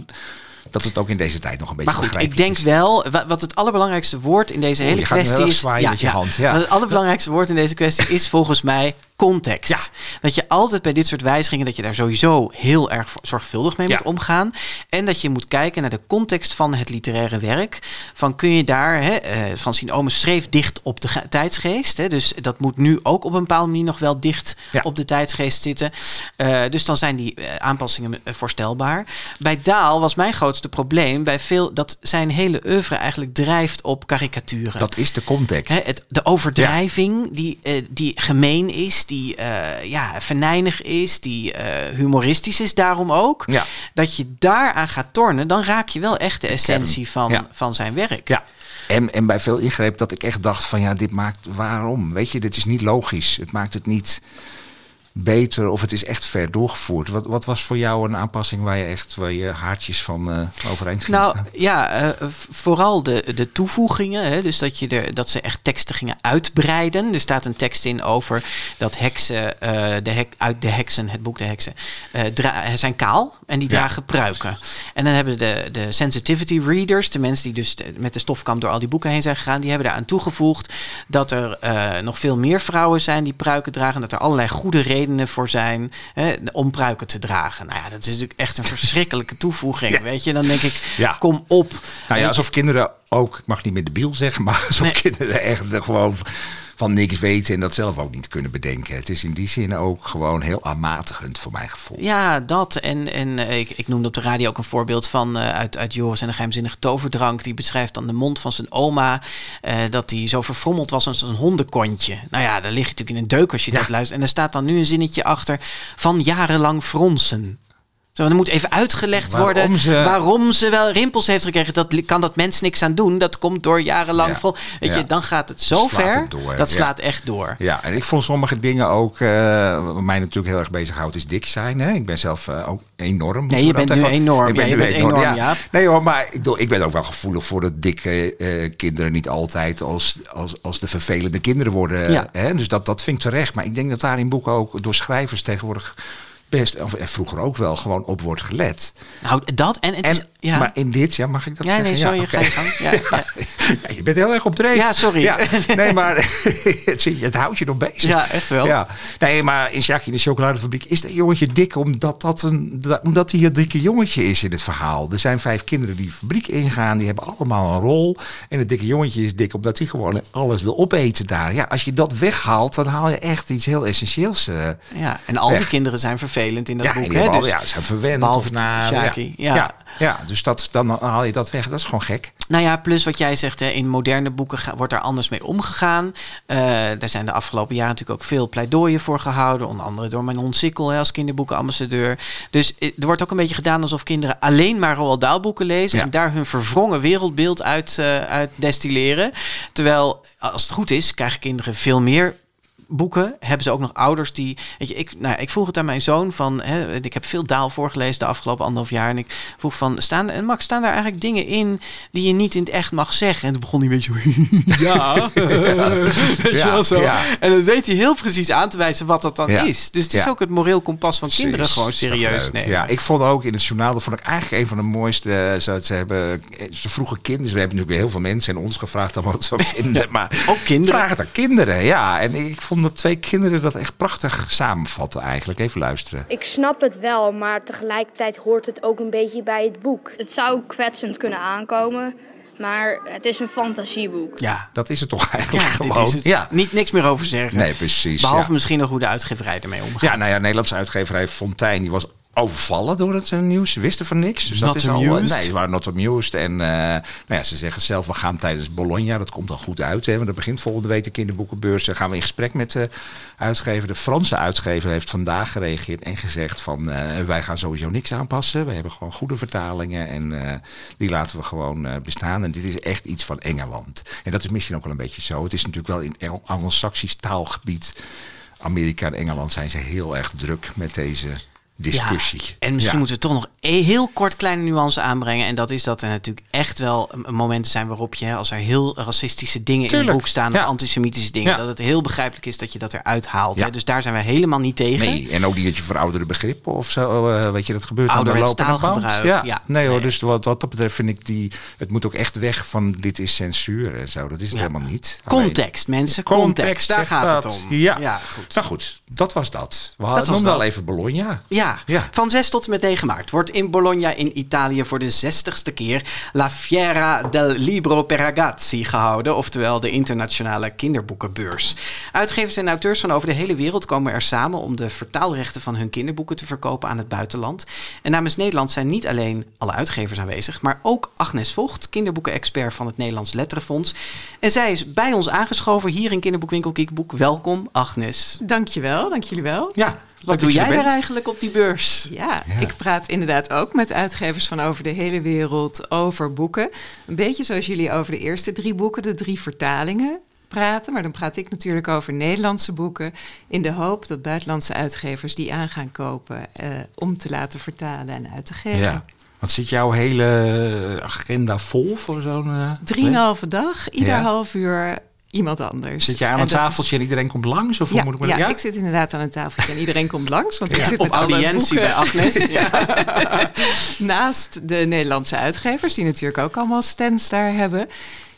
dat het ook in deze tijd nog een beetje Maar goed, ik denk is. wel, wat het allerbelangrijkste woord in deze hele kwestie is. zwaaien met je hand, ja. wat Het allerbelangrijkste woord in deze kwestie is volgens mij context. Ja. Dat je altijd bij dit soort wijzigingen, dat je daar sowieso heel erg zorgvuldig mee Ja. moet omgaan. En dat je moet kijken naar de context van het literaire werk. Van kun je daar, hè, Francine Omen schreef dicht op de ge- tijdsgeest. Hè, dus dat moet nu ook op een bepaalde manier nog wel dicht Ja. op de tijdsgeest zitten. Eh, dus dan zijn die eh, aanpassingen voorstelbaar. Bij Daal was mijn grootste probleem bij veel dat zijn hele oeuvre eigenlijk drijft op karikaturen. Dat is de context. Hè, het, de overdrijving die, die gemeen is, die eh, ja, venijnig is, die eh, humoristisch is daarom ook. Ja. Dat je daaraan gaat tornen, dan raak je wel echt de essentie van, Ja. van zijn werk. Ja. En, en bij veel ingreep dat ik echt dacht van ja, dit maakt waarom? Weet je, dit is niet logisch. Het maakt het niet beter of het is echt ver doorgevoerd. Wat, wat was voor jou een aanpassing waar je echt waar je haartjes van eh overeind ging Nou staan? ja, eh, vooral de, de toevoegingen. Hè, dus dat, je er, dat ze echt teksten gingen uitbreiden. Er staat een tekst in over dat heksen, eh, de hek, uit de heksen, het boek De Heksen, zijn kaal en die Ja. dragen pruiken. En dan hebben de, de sensitivity readers, de mensen die dus met de stofkam door al die boeken heen zijn gegaan, die hebben daaraan toegevoegd dat er nog veel meer vrouwen zijn die pruiken dragen. Dat er allerlei goede redenen voor zijn hè, om pruiken te dragen. Nou ja, dat is natuurlijk echt een verschrikkelijke toevoeging. Ja. Weet je, dan denk ik, Ja. kom op. Nou ja, je, alsof kinderen ook, ik mag niet meer debiel zeggen, maar alsof Nee. kinderen echt gewoon van niks weten en dat zelf ook niet kunnen bedenken. Het is in die zin ook gewoon heel aanmatigend voor mijn gevoel. Ja, dat. En, en eh, ik, ik noemde op de radio ook een voorbeeld van eh, uit, uit Joris en de geheimzinnige toverdrank. Die beschrijft dan de mond van zijn oma. eh, dat die zo verfrommeld was als een hondenkontje. Nou ja, daar lig je natuurlijk in een deuk als je Ja. dat luistert. En er staat dan nu een zinnetje achter van jarenlang fronsen. Zo, er moet even uitgelegd Waarom worden ze- waarom ze wel rimpels heeft gekregen. Dat kan dat mens niks aan doen. Dat komt door jarenlang. Ja. Vol, weet Ja. je, dan gaat het zo Slaat ver. het door, dat ja. slaat echt door. Ja, en ik vond sommige dingen ook, wat mij natuurlijk heel erg bezighoudt, is dik zijn. Hè? Ik ben zelf eh, ook enorm. Nee, je bent nu enorm. Ik ben nu enorm. Nee hoor, maar ik, bedoel, ik ben ook wel gevoelig voor dat dikke eh, kinderen niet altijd als, als, als de vervelende kinderen worden. Hè? Dus dat, dat vind ik terecht. Maar ik denk dat daar in boeken ook door schrijvers tegenwoordig best, of eh, vroeger ook wel, gewoon op wordt gelet. Nou, dat en het En, is... Ja. Maar in dit, ja, mag ik dat Ja, zeggen? nee, sorry, ga je gang. Ja, ja. Ja, je bent heel erg op dreef. Ja, sorry. Ja, nee, maar het, houdt je nog bezig. Ja, echt wel. Ja. Nee, maar in in de chocoladefabriek is dat jongetje dik omdat, dat een, dat- omdat hij het dikke jongetje is in het verhaal. Er zijn vijf kinderen die de fabriek ingaan, die hebben allemaal een rol. En het dikke jongetje is dik omdat hij gewoon alles wil opeten daar. Ja, als je dat weghaalt, dan haal je echt iets heel essentieels. eh, Ja, en al die kinderen zijn vervelend in dat ja, boek. Hè? al- Dus, ja, ze zijn verwend behalve of naar. Ja. ja. Dus dat, dan haal je dat weg. Dat is gewoon gek. Nou ja, plus wat jij zegt, hè, in moderne boeken ga- wordt daar anders mee omgegaan. Eh daar zijn de afgelopen jaren natuurlijk ook veel pleidooien voor gehouden. Onder andere door Manon Sikkel hè, als kinderboekenambassadeur. Dus eh, er wordt ook een beetje gedaan alsof kinderen alleen maar Roald Dahl boeken lezen. Ja. En daar hun verwrongen wereldbeeld uit, eh, uit destilleren. Terwijl, als het goed is, krijgen kinderen veel meer kinderboeken hebben ze ook nog ouders die. Weet je, ik, nou, ik vroeg het aan mijn zoon van. Hè, ik heb veel daal voorgelezen de afgelopen anderhalf jaar. En ik vroeg van. Staan, en Max, staan daar eigenlijk dingen in die je niet in het echt mag zeggen? En toen begon hij een beetje. ja. weet je wel zo. En dan weet hij heel precies aan te wijzen wat dat dan is. Dus het is ook het moreel kompas van kinderen gewoon serieus nemen. Ja, ik vond ook in het journaal, dat vond ik eigenlijk een van de mooiste. Eh, zo, ze hebben. Ze vroegen kinderen. We hebben natuurlijk heel veel mensen in ons gevraagd om wat ze vinden. Maar ook kinderen. Vraag het aan kinderen, ja. En ik vond dat twee kinderen dat echt prachtig samenvatten eigenlijk. Even luisteren. Ik snap het wel, maar tegelijkertijd hoort het ook een beetje bij het boek. Het zou kwetsend kunnen aankomen. Maar het is een fantasieboek. Ja, dat is het toch eigenlijk ja, gewoon. Is het. Ja. Niet niks meer over zeggen. Nee, precies. Behalve misschien nog hoe de uitgeverij ermee omgaat. Ja, nou ja, Nederlandse uitgeverij Fontijn die was overvallen door het uh, nieuws. Ze wisten van niks. Dus not dat is amused? Al, nee, ze waren not amused. En uh, nou ja, ze zeggen zelf, we gaan tijdens Bologna, dat komt dan goed uit. Hè, want dat begint volgende week de kinderboekenbeurs. Dan gaan we in gesprek met de uitgever. De Franse uitgever heeft vandaag gereageerd en gezegd van... Uh, wij gaan sowieso niks aanpassen. We hebben gewoon goede vertalingen en die laten we gewoon bestaan. En dit is echt iets van Engeland. En dat is misschien ook wel een beetje zo. Het is natuurlijk wel in Anglo-Saxisch taalgebied... Amerika en Engeland zijn ze heel erg druk met deze discussie. en misschien moeten we toch nog een heel kort kleine nuance aanbrengen. En dat is dat er natuurlijk echt wel momenten zijn waarop je, als er heel racistische dingen in het boek staan, of antisemitische dingen, dat het heel begrijpelijk is dat je dat eruit haalt. Hè? Dus daar zijn we helemaal niet tegen. Nee, en ook niet dat je verouderde begrippen of zo, uh, weet je, dat gebeurt aan de taalgebruik. Ja. ja, nee hoor, dus wat, wat dat betreft vind ik die, het moet ook echt weg van dit is censuur en zo. Dat is het helemaal niet. Context, mensen, context, daar gaat het om. Ja. goed. Nou goed, dat was dat. We hadden wel even Bologna. Ja, ja. Van 6 tot en met 9 maart wordt in Bologna in Italië voor de 60ste keer La Fiera del Libro per Ragazzi gehouden, oftewel de internationale kinderboekenbeurs. Uitgevers en auteurs van over de hele wereld komen er samen om de vertaalrechten van hun kinderboeken te verkopen aan het buitenland. En namens Nederland zijn niet alleen alle uitgevers aanwezig, maar ook Agnes Vocht, kinderboekenexpert van het Nederlands Letterenfonds. En zij is bij ons aangeschoven hier in Kinderboekwinkel Kiekboek. Welkom, Agnes. Dankjewel, dank jullie wel. Ja, wat doe jij er eigenlijk op die beurs? Ja, ik praat inderdaad ook met uitgevers van over de hele wereld over boeken. Een beetje zoals jullie over de eerste drie boeken, de drie vertalingen, praten. Maar dan praat ik natuurlijk over Nederlandse boeken. In de hoop dat buitenlandse uitgevers die aan gaan kopen eh, om te laten vertalen en uit te geven. Ja. Wat zit jouw hele agenda vol voor zo'n... Uh, Drieënhalve dag, ieder half uur iemand anders. Zit je aan een tafeltje en iedereen komt langs? Of ja, moet ik, ja, ja, ik zit inderdaad aan een tafeltje en iedereen komt langs. Want ik zit Op met audiëntie bij Agnes. Naast de Nederlandse uitgevers, die natuurlijk ook allemaal stands daar hebben.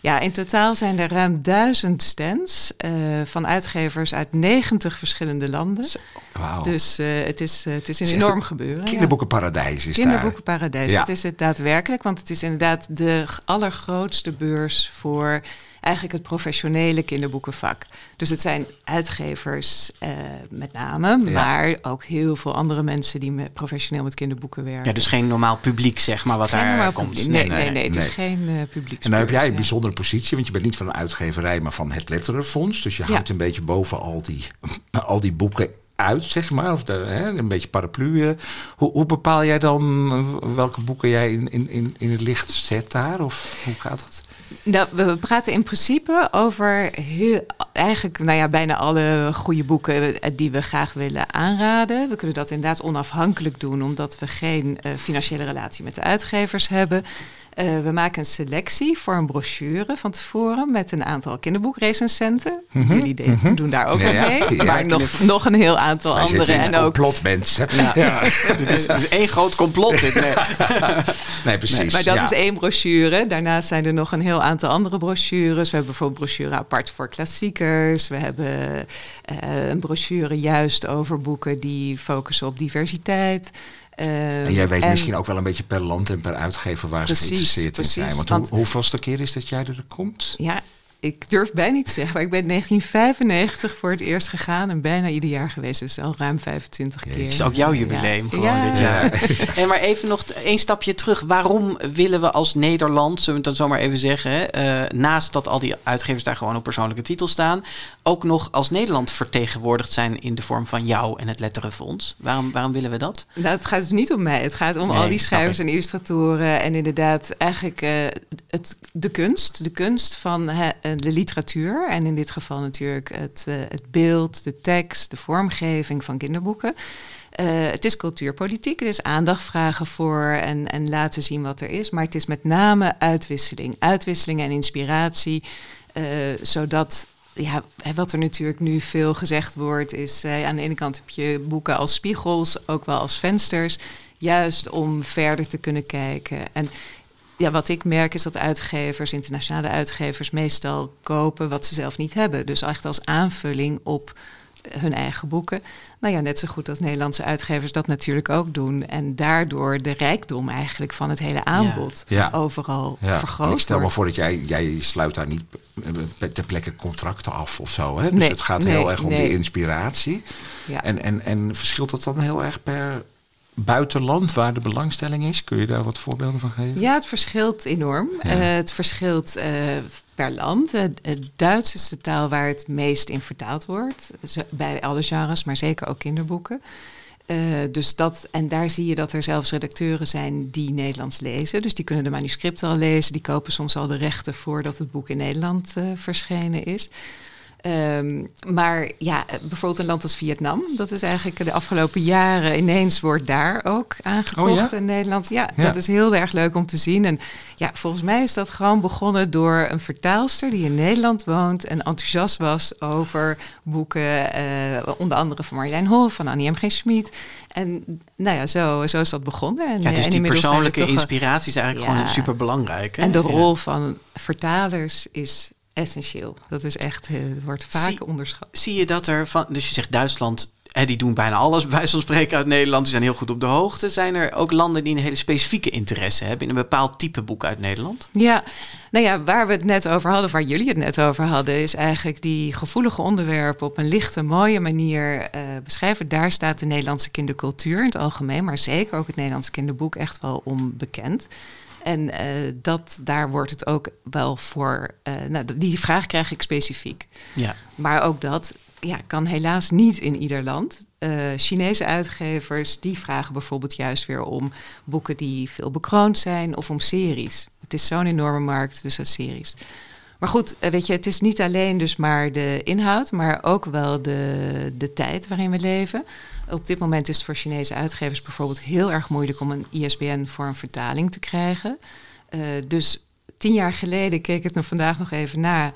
Ja, in totaal zijn er ruim duizend stands uh, van uitgevers uit 90 verschillende landen. Wow. Dus uh, het, is, uh, het is een enorm gebeuren. Kinderboekenparadijs is Kinderboekenparadijs, dat is het daadwerkelijk. Want het is inderdaad de allergrootste beurs voor eigenlijk het professionele kinderboekenvak. Dus het zijn uitgevers uh, met name, maar ook heel veel andere mensen die met, professioneel met kinderboeken werken. Ja, dus geen normaal publiek, zeg maar, wat geen daar komt. Nee, nee, nee, nee, het is geen uh, publiek. En dan heb jij een bijzondere positie, want je bent niet van een uitgeverij, maar van het Letterenfonds. Dus je houdt een beetje boven al die, al die boeken uit, zeg maar, of de, hè, een beetje paraplu. Eh. Hoe, hoe, bepaal jij dan welke boeken jij in, in, in het licht zet daar? Of hoe gaat dat? Nou, we praten in principe over heel, eigenlijk nou ja, bijna alle goede boeken eh, die we graag willen aanraden. We kunnen dat inderdaad onafhankelijk doen, omdat we geen uh, financiële relatie met de uitgevers hebben. Uh, we maken een selectie voor een brochure van tevoren met een aantal kinderboekrecensenten. Mm -hmm. Jullie mm -hmm. doen daar ook ja, mee, ja, maar nog, nog een heel aantal Wij andere. En ook complotmensen. Ja. het, is, het is één groot complot. Dit. Nee. nee, precies. Nee, maar dat is één brochure. Daarnaast zijn er nog een heel aantal andere brochures. We hebben bijvoorbeeld een brochure apart voor klassiekers. We hebben uh, een brochure juist over boeken die focussen op diversiteit. Uh, en jij weet en misschien ook wel een beetje per land en per uitgever waar precies, ze geïnteresseerd in zijn. Want, want hoe, hoeveelste keer is dat jij er komt? Ja, ik durf bijna niet te zeggen, maar ik ben in 1995 voor het eerst gegaan en bijna ieder jaar geweest. Dus al ruim 25 keer. Het is ook jouw jubileum ja. gewoon ja. dit jaar. en maar even nog één stapje terug. Waarom willen we als Nederland, zullen we het dan zomaar even zeggen, uh, naast dat al die uitgevers daar gewoon op persoonlijke titel staan, ook nog als Nederland vertegenwoordigd zijn in de vorm van jou en het Letterenfonds? Waarom, waarom willen we dat? Nou, het gaat dus niet om mij. Het gaat om nee, al die schrijvers en illustratoren en inderdaad eigenlijk uh, het, de kunst. De kunst van... Uh, de literatuur. En in dit geval natuurlijk het, het beeld, de tekst, de vormgeving van kinderboeken. het is cultuurpolitiek, het is aandacht vragen voor en, en laten zien wat er is. Maar het is met name uitwisseling. Uitwisseling en inspiratie. zodat ja, wat er natuurlijk nu veel gezegd wordt, is aan de ene kant heb je boeken als spiegels, ook wel als vensters, juist om verder te kunnen kijken. En ja, wat ik merk is dat uitgevers, internationale uitgevers, meestal kopen wat ze zelf niet hebben. Dus echt als aanvulling op hun eigen boeken. Nou ja, net zo goed als Nederlandse uitgevers dat natuurlijk ook doen. En daardoor de rijkdom eigenlijk van het hele aanbod ja. overal ja. vergroot. Ik stel me voor dat jij, jij sluit daar niet ter plekke contracten af of zo. Hè? Dus nee, het gaat heel erg om die inspiratie. Ja. En, en, en verschilt dat dan heel erg per buitenland waar de belangstelling is? Kun je daar wat voorbeelden van geven? Ja, het verschilt enorm. Uh, het verschilt uh, per land. Het Duits is de taal waar het meest in vertaald wordt. Bij alle genres, maar zeker ook kinderboeken. Dus dat, en daar zie je dat er zelfs redacteuren zijn die Nederlands lezen. Dus die kunnen de manuscripten al lezen. Die kopen soms al de rechten voordat het boek in Nederland verschenen is. Um, maar ja, bijvoorbeeld een land als Vietnam, dat is eigenlijk de afgelopen jaren ineens wordt daar ook aangekocht oh, ja? in Nederland. Ja, ja, dat is heel erg leuk om te zien. En ja, volgens mij is dat gewoon begonnen door een vertaalster die in Nederland woont en enthousiast was over boeken, uh, onder andere van Marjolein Hof, van Annie M. G. Schmid. En nou ja, zo, zo is dat begonnen. En, ja, dus die persoonlijke inspiratie is eigenlijk gewoon super belangrijk. En de rol van vertalers is essentieel. Dat is echt, uh, wordt vaak onderschat. Zie je dat er van, dus je zegt Duitsland, hè, die doen bijna alles bij zo'n spreken uit Nederland, die zijn heel goed op de hoogte. Zijn er ook landen die een hele specifieke interesse hebben in een bepaald type boek uit Nederland? Ja, nou ja, waar we het net over hadden, waar jullie het net over hadden, is eigenlijk die gevoelige onderwerpen op een lichte, mooie manier uh, beschrijven. Daar staat de Nederlandse kindercultuur in het algemeen, maar zeker ook het Nederlandse kinderboek echt wel onbekend. En uh, dat, daar wordt het ook wel voor. Uh, nou, die vraag krijg ik specifiek. Ja. Maar ook dat ja, kan helaas niet in ieder land. Uh, Chinese uitgevers die vragen bijvoorbeeld juist weer om boeken die veel bekroond zijn of om series. Het is zo'n enorme markt, dus als series. Maar goed, weet je, het is niet alleen dus maar de inhoud, maar ook wel de, de tijd waarin we leven. Op dit moment is het voor Chinese uitgevers bijvoorbeeld heel erg moeilijk om een ISBN voor een vertaling te krijgen. Uh, dus tien jaar geleden keek ik er vandaag nog even na.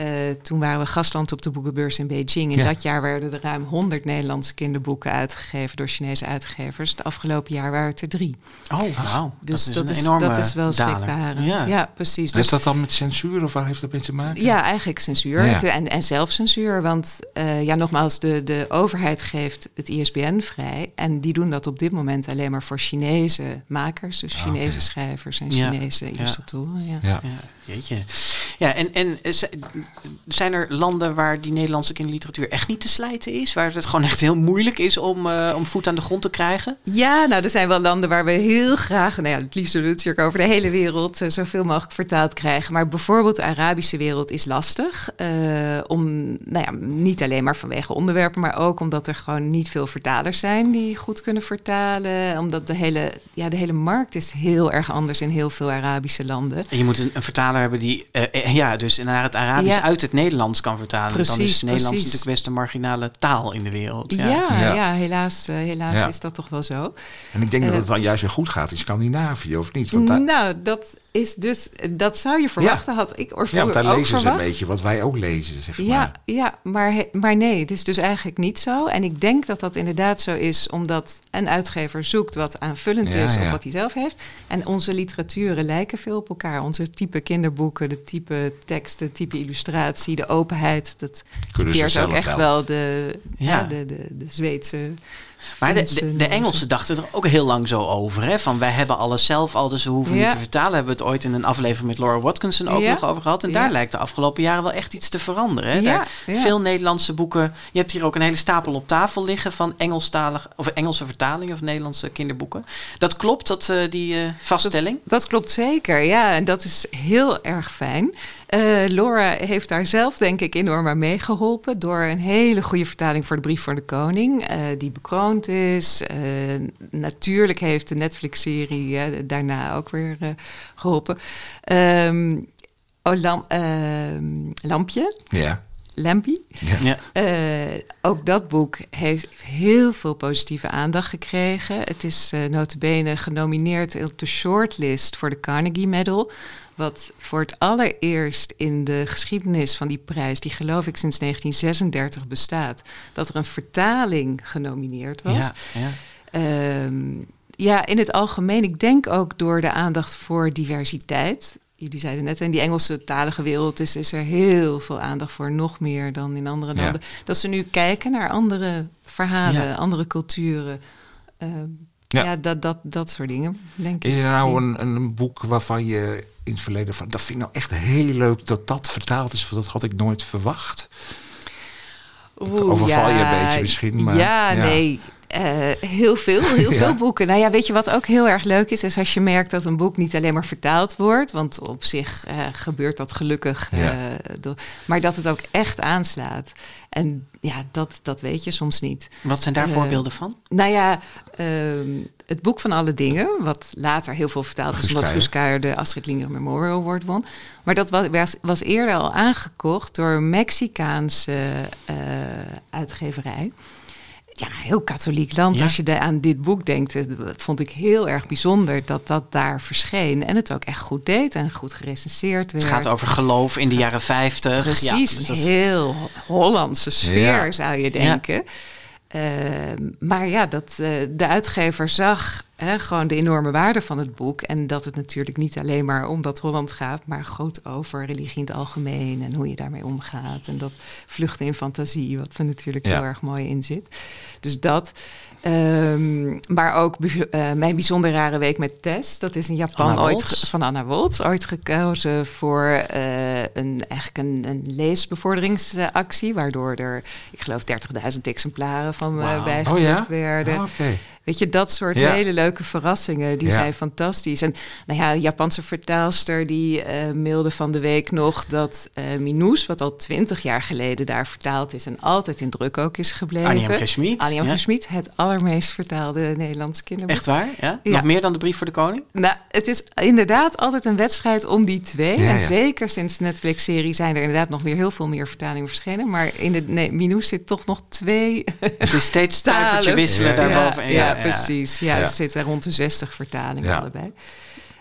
Uh, toen waren we gastland op de boekenbeurs in Beijing. In dat jaar werden er ruim 100 Nederlandse kinderboeken uitgegeven door Chinese uitgevers. Het afgelopen jaar waren het er drie. Oh, wauw. Dus dat is, dat is, dat is wel schrikbarend. Ja. ja. precies. Dus is dat dan met censuur of waar heeft dat mee te maken? Ja, eigenlijk censuur ja. en, en zelfcensuur. Want uh, ja, nogmaals, de, de overheid geeft het ISBN vrij. En die doen dat op dit moment alleen maar voor Chinese makers. Dus ah, Chinese okay. schrijvers en Chinese illustratoren. Ja. Ja. Jeetje. Ja, en, en zijn er landen waar die Nederlandse kinderliteratuur echt niet te slijten is? Waar het gewoon echt heel moeilijk is om, uh, om voet aan de grond te krijgen? Ja, nou, er zijn wel landen waar we heel graag, nou ja, het liefst we natuurlijk over de hele wereld uh, zoveel mogelijk vertaald krijgen. Maar bijvoorbeeld de Arabische wereld is lastig. Uh, om, nou ja, niet alleen maar vanwege onderwerpen, maar ook omdat er gewoon niet veel vertalers zijn die goed kunnen vertalen. Omdat de hele, ja, de hele markt is heel erg anders in heel veel Arabische landen. En je moet een, een vertaler hebben die, ja, dus naar het Arabisch ja. Uit het Nederlands kan vertalen. Precies, dan is Nederlands precies. natuurlijk best een marginale taal in de wereld. Ja, ja, ja. helaas, uh, helaas is dat toch wel zo. En ik denk uh, dat het dan juist weer goed gaat in Scandinavië, of niet? Want nou, dat is dus, dat zou je verwachten, had ik oorspronkelijk Ja, want daar lezen verwacht. ze een beetje wat wij ook lezen, zeg maar. Ja, ja maar, maar nee, het is dus eigenlijk niet zo. En ik denk dat dat inderdaad zo is, omdat een uitgever zoekt wat aanvullend is op wat hij zelf heeft. En onze literaturen lijken veel op elkaar. Onze type kinderboeken, de type teksten, type illustratie, de openheid. Dat is ook echt wel, wel de, ja. de, de, de Zweedse maar de, de, de, Engelsen dachten er ook heel lang zo over. Hè? Van wij hebben alles zelf al, dus we hoeven ja. niet te vertalen. Hebben we het ooit in een aflevering met Laura Watkinson ook ja. nog over gehad. En ja. daar lijkt de afgelopen jaren wel echt iets te veranderen. Hè? Daar, veel Nederlandse boeken. Je hebt hier ook een hele stapel op tafel liggen van Engelstalige of Engelse vertalingen of Nederlandse kinderboeken. Dat klopt, dat, uh, die uh, vaststelling? Dat, dat, klopt zeker, ja. En dat is heel erg fijn. Uh, Laura heeft daar zelf denk ik enorm aan meegeholpen door een hele goede vertaling voor de brief voor de koning, die bekroond is. Uh, natuurlijk heeft de Netflix-serie uh, daarna ook weer uh, geholpen. Um, Oh, lam, uh, Lampje. Ja. Lampie. Ja. Uh, ook dat boek heeft heel veel positieve aandacht gekregen. Het is uh, notabene genomineerd op de shortlist voor de Carnegie Medal. Wat voor het allereerst in de geschiedenis van die prijs, die geloof ik sinds 1936 bestaat, dat er een vertaling genomineerd was. Ja, ja. Uh, ja, in het algemeen. Ik denk ook door de aandacht voor diversiteit jullie zeiden net, in die Engelse talige wereld is, is er heel veel aandacht voor, nog meer dan in andere landen. Dat ze nu kijken naar andere verhalen, andere culturen. Uh, ja. ja, dat, dat, dat soort dingen, denk is er nou een, een boek waarvan je in het verleden van, dat vind ik nou echt heel leuk dat dat vertaald is, want dat had ik nooit verwacht. Oeh, Overval ja, je een beetje misschien, maar... Ja, ja. nee, uh, heel veel, heel Ja. veel boeken. Nou ja, weet je wat ook heel erg leuk is? Is als je merkt dat een boek niet alleen maar vertaald wordt. Want op zich uh, gebeurt dat gelukkig. Uh, maar dat het ook echt aanslaat. En ja, dat, dat weet je soms niet. Wat zijn daar Eh, voorbeelden van? Nou ja, ehm, het boek van alle dingen, wat later heel veel vertaald is, omdat Kuijer de Astrid Lindgren Memorial Award won. Maar dat was, was, eerder al aangekocht door een Mexicaanse eh, uitgeverij. Ja, heel katholiek land. Ja. Als je de, aan dit boek denkt, vond ik heel erg bijzonder dat dat daar verscheen. En het ook echt goed deed en goed gerecenseerd werd. Het gaat over geloof in de jaren 50. Precies, Ja, dus een heel Hollandse sfeer Ja. zou je denken. Ehm, maar ja, dat, eh, de uitgever zag gewoon de enorme waarde van het boek. En dat het natuurlijk niet alleen maar om dat Holland gaat, maar goed over religie in het algemeen en hoe je daarmee omgaat. En dat vluchten in fantasie, wat er natuurlijk Ja. heel erg mooi in zit. Dus dat. Ehm, maar ook eh, mijn bijzonder rare week met Tess. Dat is in Japan Anna ooit van Anna Woltz ooit gekozen voor eh, een, eigenlijk een, een leesbevorderingsactie. Waardoor er, ik geloof, 30.000 exemplaren van me Wauw. bijgedrukt Oh ja? werden. Ah. Weet je, dat soort Ja. hele leuke verrassingen, die Ja. zijn fantastisch. En nou ja, Japanse vertaalster die eh, mailde van de week nog dat eh Minous, wat al twintig jaar geleden daar vertaald is en altijd in druk ook is gebleven. Annie M. G. Schmid, Annie ja. Het allermeest vertaalde Nederlands kinderboek. Echt waar? Ja? Ja. Nog meer dan de brief voor de koning? Nou, het is inderdaad altijd een wedstrijd om die twee. En zeker sinds de Netflix-serie zijn er inderdaad nog weer heel veel meer vertalingen verschenen. Maar in de nee, Minous zit toch nog twee Dus steeds stuivertje wisselen daarboven. Ja, precies. Ja, Ja. er zitten rond de 60 vertalingen Ja. allebei.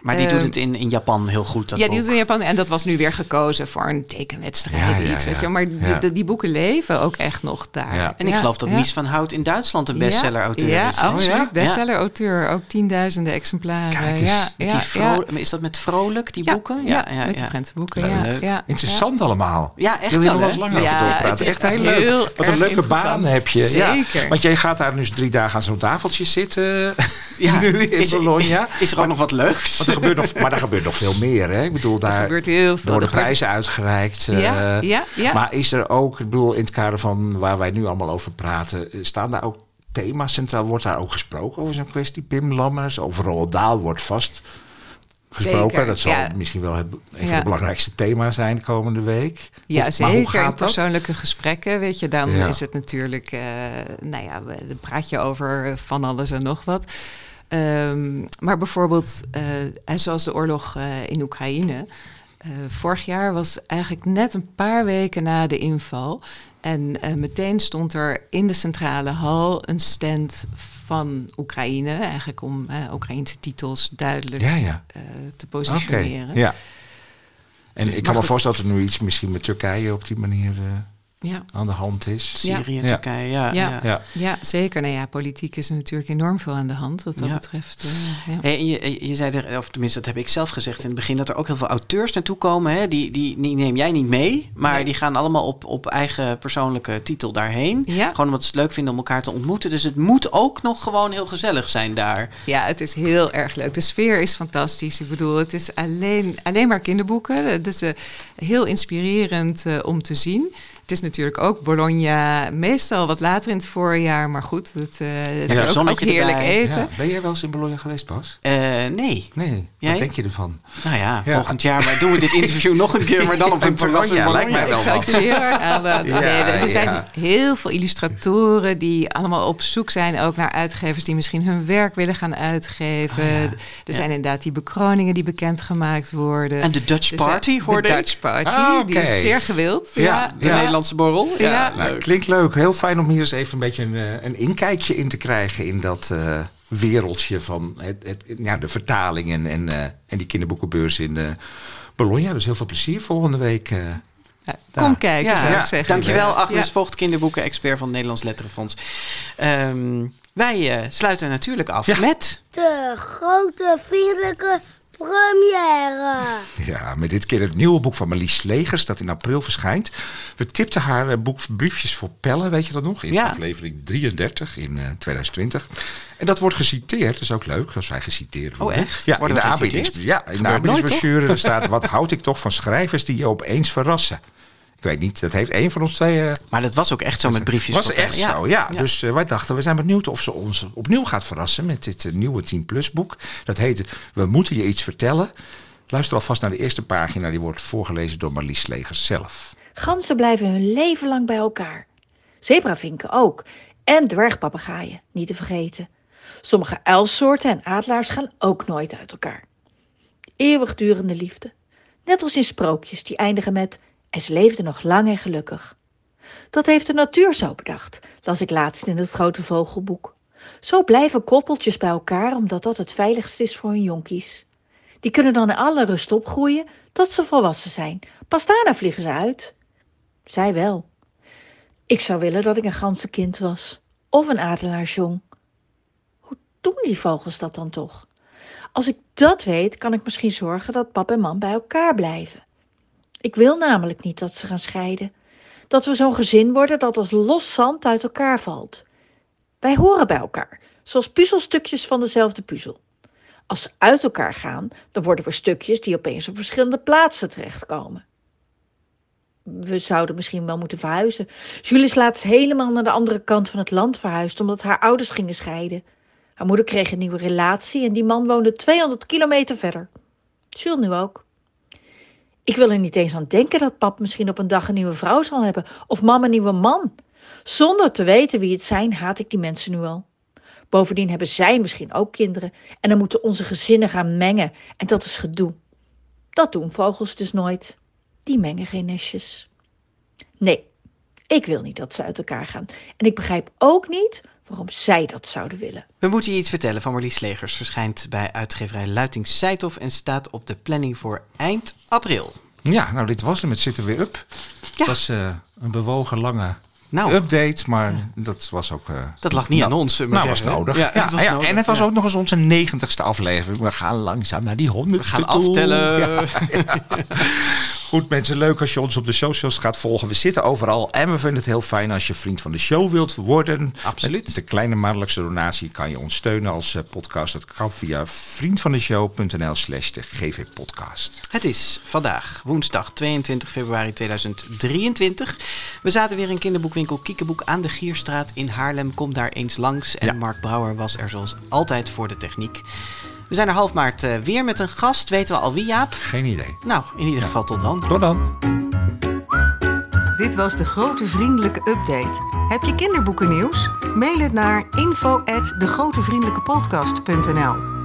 Maar die doet Ehm, het in, in Japan heel goed. Dat ja, die boek. is in Japan. En dat was nu weer gekozen voor een tekenwedstrijd. Ja, ja, iets, weet ja. je. wel. Maar die, Ja. die, die boeken leven ook echt nog daar. Ja. En ik Ja, geloof dat ja. Mies van Hout in Duitsland een bestseller-auteur ja, is. Ja, absoluut. Bestseller-auteur. Ook tienduizenden exemplaren. Kijk eens, ja, Met ja, die. Is dat met Vrolijk, die Ja, boeken? Ja, met die prentenboeken. Ja, Leuk. ja, Interessant allemaal. Ja, echt Wil je wel, nog langer Ja, over doorpraten? het is Echt heel leuk. Wat een leuke baan heb je. Zeker. Want jij gaat daar dus drie dagen aan zo'n tafeltje zitten. Ja, nu in Bologna. is er ook nog wat leuks? Er gebeurt nog, maar er gebeurt nog veel meer. Hè? Ik bedoel, daar gebeurt heel veel. worden prijzen uitgereikt. eh, Ja, ja, ja. Maar is er ook, ik bedoel, in het kader van waar wij nu allemaal over praten, eh, staan daar ook thema's centraal? Wordt daar ook gesproken over zo'n kwestie? Pim Lammers, over Roald wordt vast gesproken. Zeker, dat zal ja. misschien wel het, een van de belangrijkste thema's zijn de komende week. Ja, Hoe- zeker. Gaat persoonlijke gesprekken, weet je, dan Ja. is het natuurlijk, eh, nou ja, dan praat je over van alles en nog wat. Ehm, maar bijvoorbeeld, eh, zoals de oorlog eh, in Oekraïne. eh, vorig jaar was eigenlijk net een paar weken na de inval. En meteen stond er in de centrale hal een stand van Oekraïne. Eigenlijk om Oekraïnse titels duidelijk Ja, ja. te positioneren. ja. En ik Maar kan me voorstellen dat er nu iets misschien met Turkije op die manier Ja. aan de hand is. Syrië, Ja. Turkije, ja. Ja. ja. Ja. Ja, zeker. Nou ja, politiek is er natuurlijk enorm veel aan de hand wat dat Ja. betreft. eh, ja. Hey, en je, je zei er, of tenminste dat heb ik zelf gezegd in het begin, dat er ook heel veel auteurs naartoe komen. Hè? Die, die, die neem jij niet mee, maar Nee. die gaan allemaal op, op eigen persoonlijke titel daarheen. Ja. Gewoon omdat ze het leuk vinden om elkaar te ontmoeten. Dus het moet ook nog gewoon heel gezellig zijn daar. ja, het is heel erg leuk. De sfeer is fantastisch. Ik bedoel, het is alleen, alleen maar kinderboeken. Het is eh, heel inspirerend eh, om te zien. Het is natuurlijk ook Bologna, meestal wat later in het voorjaar, maar goed, het, uh, het ja, is ook, ook heerlijk eten. Ja. Ben jij wel eens in Bologna geweest, Bas? Uh, nee. Nee, jij? wat denk je ervan? Nou ja, volgend jaar maar doen we dit interview nog een keer, maar dan op een terras in Bologna. Lijkt mij wel wat. heel erg Er zijn heel veel illustratoren die allemaal op zoek zijn ook naar uitgevers die misschien hun werk willen gaan uitgeven. Oh er zijn inderdaad die bekroningen die bekendgemaakt worden. En de Dutch Party, hoorde De Dutch Party, ah, die is zeer gewild. Ja, de Nederlandse borrel. Ja, nou, klinkt leuk. Heel fijn om hier eens even een beetje een, eh, een inkijkje in te krijgen in dat uh, wereldje van het, het, ja, de vertalingen en, uh, en die kinderboekenbeurs in uh, Bologna. Dus heel veel plezier volgende week. Ja, kom kijken, zou ik zeggen. Dankjewel, Agnes ja. Vocht, kinderboeken-expert van het Nederlands Letterenfonds. Um, wij sluiten natuurlijk af met... De grote vriendelijke première. Ja, met dit keer het nieuwe boek van Marlies Slegers, dat in april verschijnt. We tipten haar eh, boek Briefjes voor Pellen, weet je dat nog? In ja. aflevering 33 in uh, eh, 2020. En dat wordt geciteerd, dat is ook leuk als wij geciteerd worden. Oh echt? Ja, in de aanbiedings, ja, in de aanbiedingsbrochure staat... wat houd ik toch van schrijvers die je opeens verrassen. Ik weet niet, dat heeft één van ons twee... Uh, maar dat was ook echt zo met briefjes. Was echt zo, ja. Dus uh, wij dachten, we zijn benieuwd of ze ons opnieuw gaat verrassen... met dit uh, nieuwe 10 Plus boek. Dat heet We moeten je iets vertellen. Luister alvast naar de eerste pagina. Die wordt voorgelezen door Marlies Legers zelf. Ganzen blijven hun leven lang bij elkaar. Zebravinken ook. En dwergpapegaaien, niet te vergeten. Sommige uilsoorten en adelaars gaan ook nooit uit elkaar. Eeuwigdurende liefde. Net als in sprookjes die eindigen met en ze leefden nog lang en gelukkig. Dat heeft de natuur zo bedacht, las ik laatst in het grote vogelboek. Zo blijven koppeltjes bij elkaar omdat dat het veiligst is voor hun jonkies. Die kunnen dan in alle rust opgroeien tot ze volwassen zijn. Pas daarna vliegen ze uit. Zij wel. Ik zou willen dat ik een ganzenkind was. Of een adelaarsjong. Hoe doen die vogels dat dan toch? Als ik dat weet, kan ik misschien zorgen dat pap en mam bij elkaar blijven. Ik wil namelijk niet dat ze gaan scheiden. Dat we zo'n gezin worden dat als los zand uit elkaar valt. Wij horen bij elkaar, zoals puzzelstukjes van dezelfde puzzel. Als ze uit elkaar gaan, dan worden we stukjes die opeens op verschillende plaatsen terechtkomen. We zouden misschien wel moeten verhuizen. Julie is laatst helemaal naar de andere kant van het land verhuisd omdat haar ouders gingen scheiden. Haar moeder kreeg een nieuwe relatie en die man woonde 200 kilometer verder. Jules nu ook. Ik wil er niet eens aan denken dat pap misschien op een dag een nieuwe vrouw zal hebben of mama een nieuwe man. Zonder te weten wie het zijn, haat ik die mensen nu al. Bovendien hebben zij misschien ook kinderen en dan moeten onze gezinnen gaan mengen en dat is gedoe. Dat doen vogels dus nooit. Die mengen geen nestjes. Nee, ik wil niet dat ze uit elkaar gaan. En ik begrijp ook niet waarom zij dat zouden willen. We moeten je iets vertellen van Marlies Legers. Verschijnt bij uitgeverij Luiting Seithof en staat op de planning voor eind april. Ja, nou dit was hem. Het zit er weer op. Ja. Het was uh, een bewogen lange nou, update, maar dat was ook... Uh, dat lag niet aan ons. Nou, was nodig. Ja, ja, was nodig. En het was ook nog eens onze negentigste aflevering. We gaan langzaam naar die honderd. We gaan aftellen. Goed mensen, leuk als je ons op de socials gaat volgen. We zitten overal en we vinden het heel fijn als je vriend van de show wilt worden. Absoluut. Met de kleine maandelijkse donatie kan je ons steunen als eh, podcast. Dat kan via vriendvandeshow.nl slash de GV podcast. Het is vandaag woensdag 22 februari 2023. We zaten weer in kinderboekwinkel Kiekeboek aan de Gierstraat in Haarlem. Kom daar eens langs. En Mark Brouwer was er zoals altijd voor de techniek. We zijn er half maart uh, weer met een gast. Weten we al wie, Jaap? Geen idee. Nou, in ieder geval tot dan. Tot dan. Dit was de grote vriendelijke update. Heb je kinderboeken nieuws? Mail het naar info@degrotevriendelijkepodcast.nl.